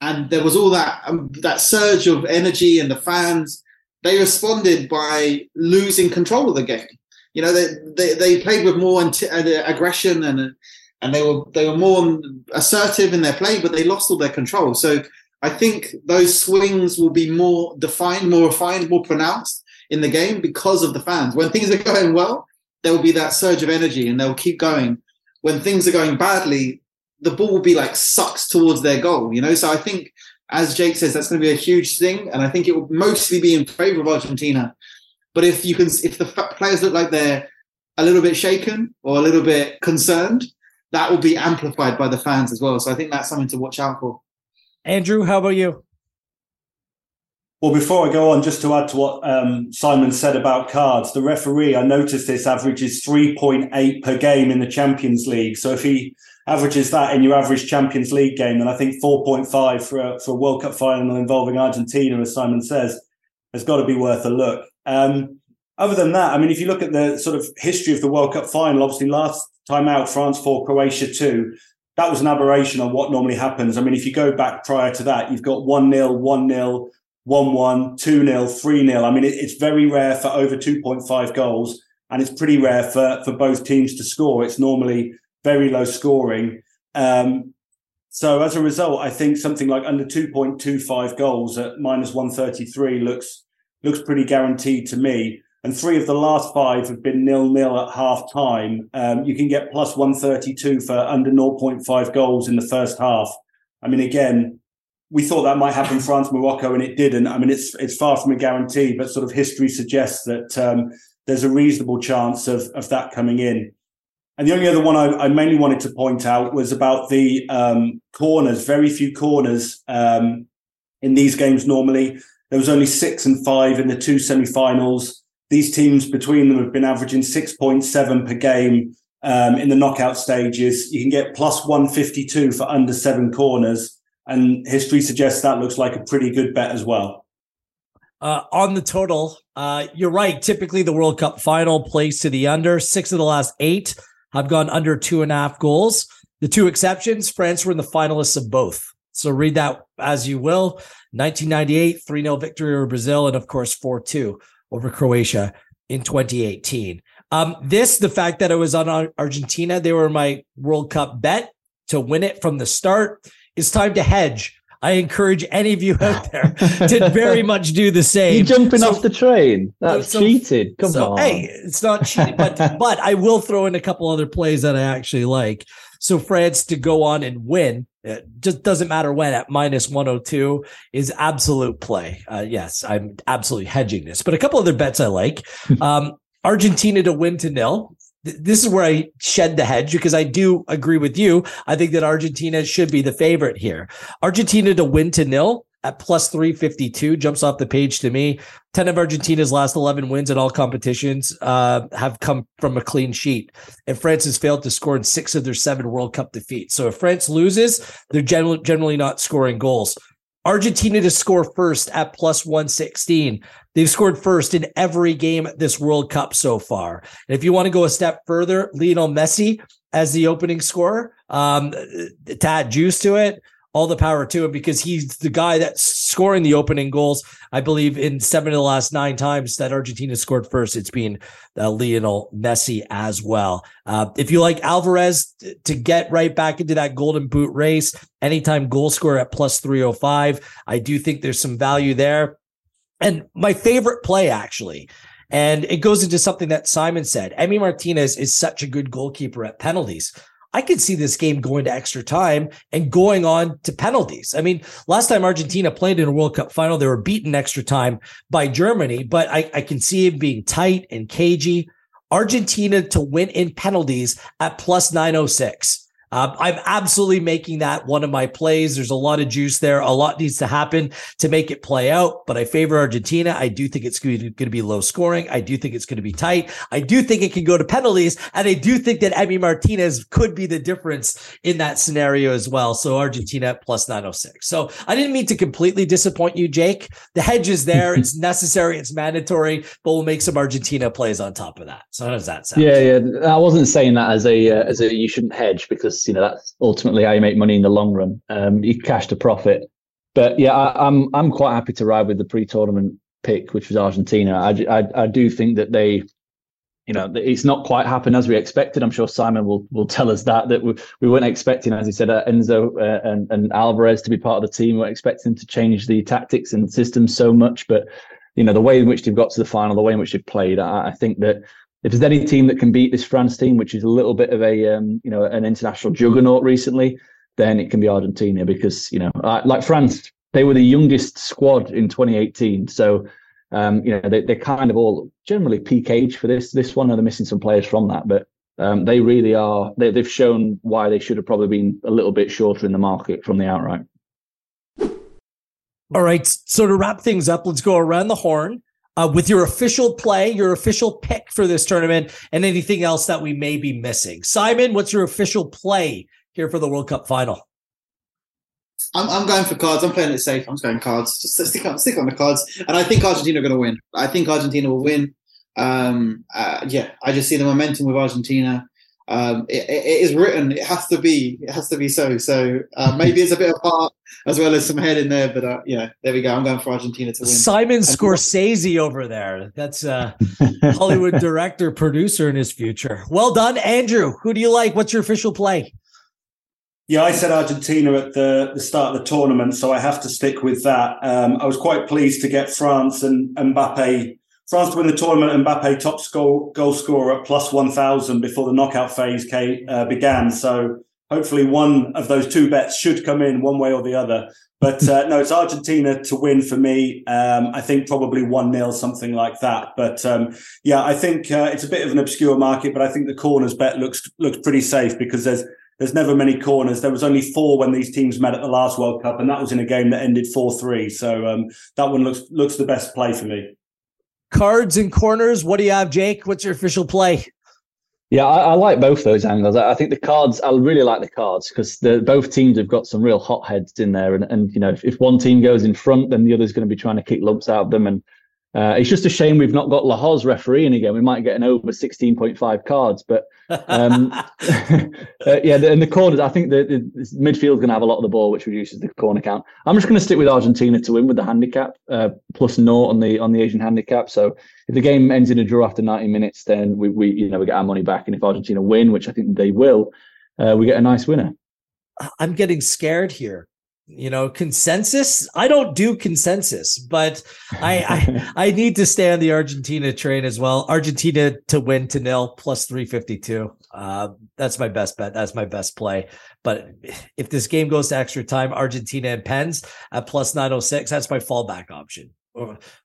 and there was all that, um, that surge of energy and the fans, they responded by losing control of the game. You know, they they, they played with more uh, aggression and and they were they were more assertive in their play, but they lost all their control. So I think those swings will be more defined, more refined, more pronounced in the game because of the fans. When things are going well, there will be that surge of energy and they'll keep going. When things are going badly, the ball will be like sucks towards their goal, you know. So I think as Jake says, that's going to be a huge thing, and I think it will mostly be in favour of Argentina. But if you can, if the players look like they're a little bit shaken or a little bit concerned, that will be amplified by the fans as well. So I think that's something to watch out for. Andrew, how about you? Well, before I go on, just to add to what um, Simon said about cards, the referee, I noticed this averages 3.8 per game in the Champions League. So if he averages that in your average Champions League game, then I think 4.5 for a, for a World Cup final involving Argentina, as Simon says, has got to be worth a look. Um, other than that, I mean, if you look at the sort of history of the World Cup final, obviously last time out, France 4, Croatia 2, that was an aberration on what normally happens. I mean, if you go back prior to that, you've got 1 0, 1 0, 1 1, 2 0, 3 0. I mean, it, it's very rare for over 2.5 goals, and it's pretty rare for, for both teams to score. It's normally very low scoring. Um, so as a result, I think something like under 2.25 goals at minus 133 looks looks pretty guaranteed to me. And three of the last five have been nil nil at half time. Um, you can get plus 132 for under 0.5 goals in the first half. I mean, again, we thought that might happen France Morocco, and it didn't. I mean, it's it's far from a guarantee, but sort of history suggests that um, there's a reasonable chance of of that coming in. And the only other one I, I mainly wanted to point out was about the um, corners. Very few corners um, in these games normally. There was only six and five in the two semi-finals. These teams between them have been averaging 6.7 per game um, in the knockout stages. You can get plus 152 for under seven corners. And history suggests that looks like a pretty good bet as well. Uh, on the total, uh, you're right. Typically, the World Cup final plays to the under. Six of the last eight have gone under two and a half goals. The two exceptions, France were in the finalists of both. So read that as you will. 1998, 3 0 victory over Brazil, and of course, 4 2 over Croatia in 2018. Um, this, the fact that it was on Argentina, they were my World Cup bet to win it from the start. It's time to hedge. I encourage any of you out there to *laughs* very much do the same. You're jumping so, off the train? That's so, cheated. Come so, on. Hey, it's not cheating, but *laughs* but I will throw in a couple other plays that I actually like. So France to go on and win, it just doesn't matter when at minus 102 is absolute play. Uh, yes, I'm absolutely hedging this, but a couple other bets I like. *laughs* Um, Argentina to win to nil. This is where I shed the hedge because I do agree with you. I think that Argentina should be the favorite here. Argentina to win to nil at plus 352 jumps off the page to me. 10 of argentina's last 11 wins in all competitions uh, have come from a clean sheet. And france has failed to score in six of their seven world cup defeats. So if france loses they're generally, generally not scoring goals. Argentina to score first at plus 116 they've scored first in every game this world cup so far and if you want to go a step further lionel messi as the opening scorer um, to add juice to it all the power to him because he's the guy that's scoring the opening goals. I believe in seven of the last nine times that Argentina scored first, it's been uh, Lionel Messi as well. Uh, if you like Alvarez to get right back into that golden boot race, anytime goal scorer at plus 305, I do think there's some value there. And my favorite play, actually, and it goes into something that Simon said. Emi Martinez is such a good goalkeeper at penalties. I could see this game going to extra time and going on to penalties. I mean, last time Argentina played in a World Cup final, they were beaten extra time by Germany, but I, I can see it being tight and cagey. Argentina to win in penalties at plus 906. Um, I'm absolutely making that one of my plays. There's a lot of juice there. A lot needs to happen to make it play out, but I favor Argentina. I do think it's going to be low scoring. I do think it's going to be tight. I do think it can go to penalties. And I do think that Emi Martinez could be the difference in that scenario as well. So Argentina plus 906. So I didn't mean to completely disappoint you, Jake. The hedge is there. it's *laughs* necessary. It's mandatory, but we'll make some Argentina plays on top of that. So how does that sound? Yeah, yeah. I wasn't saying that as a, uh, as a, you shouldn't hedge because you know that's ultimately how you make money in the long run. Um, you cash to profit. But yeah, I, am I'm, I'm quite happy to ride with the pre-tournament pick, which was Argentina. I, I, I do think that they, you know, it's not quite happened as we expected. I'm sure Simon will will tell us that that we, we weren't expecting, as he said, uh, Enzo uh, and, and Alvarez to be part of the team. We weren't expecting to change the tactics and systems so much, but you know the way in which they've got to the final, the way in which they've played, I, I think that if there's any team that can beat this France team, which is a little bit of a um, you know an international juggernaut recently, then it can be Argentina because you know like France, they were the youngest squad in 2018, so um, you know they, they're kind of all generally peak age for this this one. And they're missing some players from that, but um, they really are. They, they've shown why they should have probably been a little bit shorter in the market from the outright. All right. So to wrap things up, let's go around the horn uh, with your official play, your official pick for this tournament, and anything else that we may be missing. Simon, what's your official play here for the World Cup final? I'm, I'm going for cards. I'm playing it safe. I'm just going cards. Just stick on, stick on the cards. And I think Argentina are going to win. I think Argentina will win. Um, uh, yeah, I just see the momentum with Argentina um, it, it is written. It has to be. It has to be so. So uh, maybe it's a bit of heart as well as some head in there. But uh, yeah, there we go. I'm going for Argentina to win. Simon Scorsese over there. That's a Hollywood *laughs* director, producer in his future. Well done, Andrew. Who do you like? What's your official play? Yeah, I said Argentina at the, the start of the tournament, so I have to stick with that. Um, I was quite pleased to get France and Mbappe France to win the tournament, Mbappe top goal, goal scorer at plus 1,000 before the knockout phase came, uh, began. So hopefully one of those two bets should come in one way or the other. But uh, no, it's Argentina to win for me. Um, I think probably 1 0, something like that. But um, yeah, I think uh, it's a bit of an obscure market, but I think the corners bet looks looks pretty safe because there's there's never many corners. There was only four when these teams met at the last World Cup, and that was in a game that ended 4 3. So um, that one looks looks the best play for me cards and corners. What do you have, Jake? What's your official play? Yeah, I, I like both those angles. I, I, think the cards. I really like the cards because both teams have got some real hotheads in there, and and you know if, if one team goes in front, then the other's going to be trying to kick lumps out of them, and Uh, it's just a shame we've not got Lahoz refereeing again. We might get an over 16.5 cards, but um, *laughs* *laughs* uh, yeah, in the corners, I think the, the midfield's going to have a lot of the ball, which reduces the corner count. I'm just going to stick with Argentina to win with the handicap uh, plus naught on the on the Asian handicap. So if the game ends in a draw after 90 minutes, then we, we you know we get our money back, and if Argentina win, which I think they will, uh, we get a nice winner. I'm getting scared here you know consensus i don't do consensus but I, I *laughs* i need to stay on the argentina train as well argentina to win to nil plus 352 uh that's my best bet that's my best play but if this game goes to extra time argentina and pens at plus 906 that's my fallback option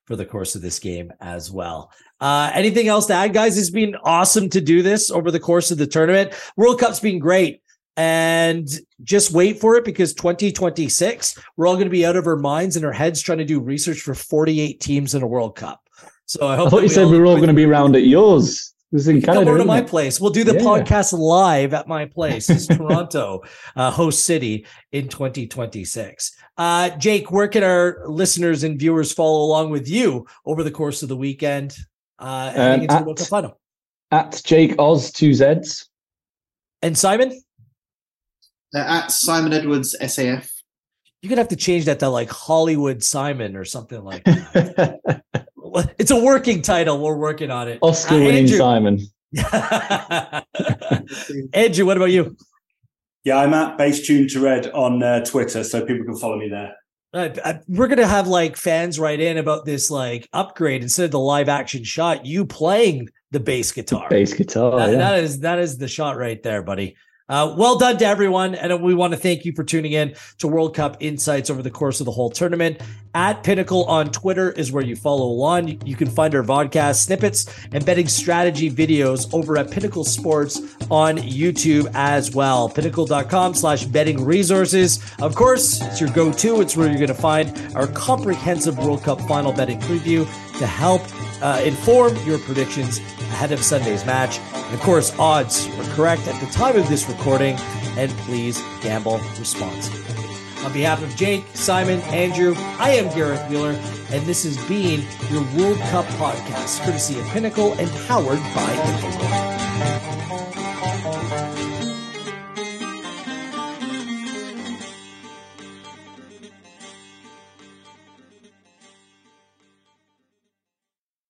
for the course of this game as well. Uh, anything else to add, guys? It's been awesome to do this over the course of the tournament. World Cup's been great and just wait for it because 2026 we're all going to be out of our minds and our heads trying to do research for 48 teams in a world cup so i hope i thought you said we were all going to be around at yours this is in Canada. Come to my place. We'll do the yeah. podcast live at my place. It's Toronto, *laughs* uh, host city in 2026. Uh, Jake, where can our listeners and viewers follow along with you over the course of the weekend? Uh, um, at, at Jake Oz two Z's. And Simon? Uh, at Simon Edwards SAF. You're gonna have to change that to like Hollywood Simon or something like that. *laughs* it's a working title. We're working on it. Oscar winning uh, Simon. *laughs* Andrew, what about you? Yeah, I'm at Bass Tuned to Red on uh, Twitter, so people can follow me there. Uh, we're gonna have like fans write in about this like upgrade instead of the live action shot. You playing the bass guitar, bass guitar. That, yeah. that is that is the shot right there, buddy. Uh, well done to everyone. And we want to thank you for tuning in to World Cup Insights over the course of the whole tournament. At Pinnacle on Twitter is where you follow along. You can find our vodcast snippets and betting strategy videos over at Pinnacle Sports on YouTube as well. Pinnacle.com slash betting resources. Of course, it's your go to. It's where you're going to find our comprehensive World Cup final betting preview to help uh, inform your predictions ahead of Sunday's match. And of course, odds were correct at the time of this recording, and please gamble responsibly. On behalf of Jake, Simon, Andrew, I am Gareth Wheeler, and this has been your World Cup podcast, courtesy of Pinnacle and powered by Infogol.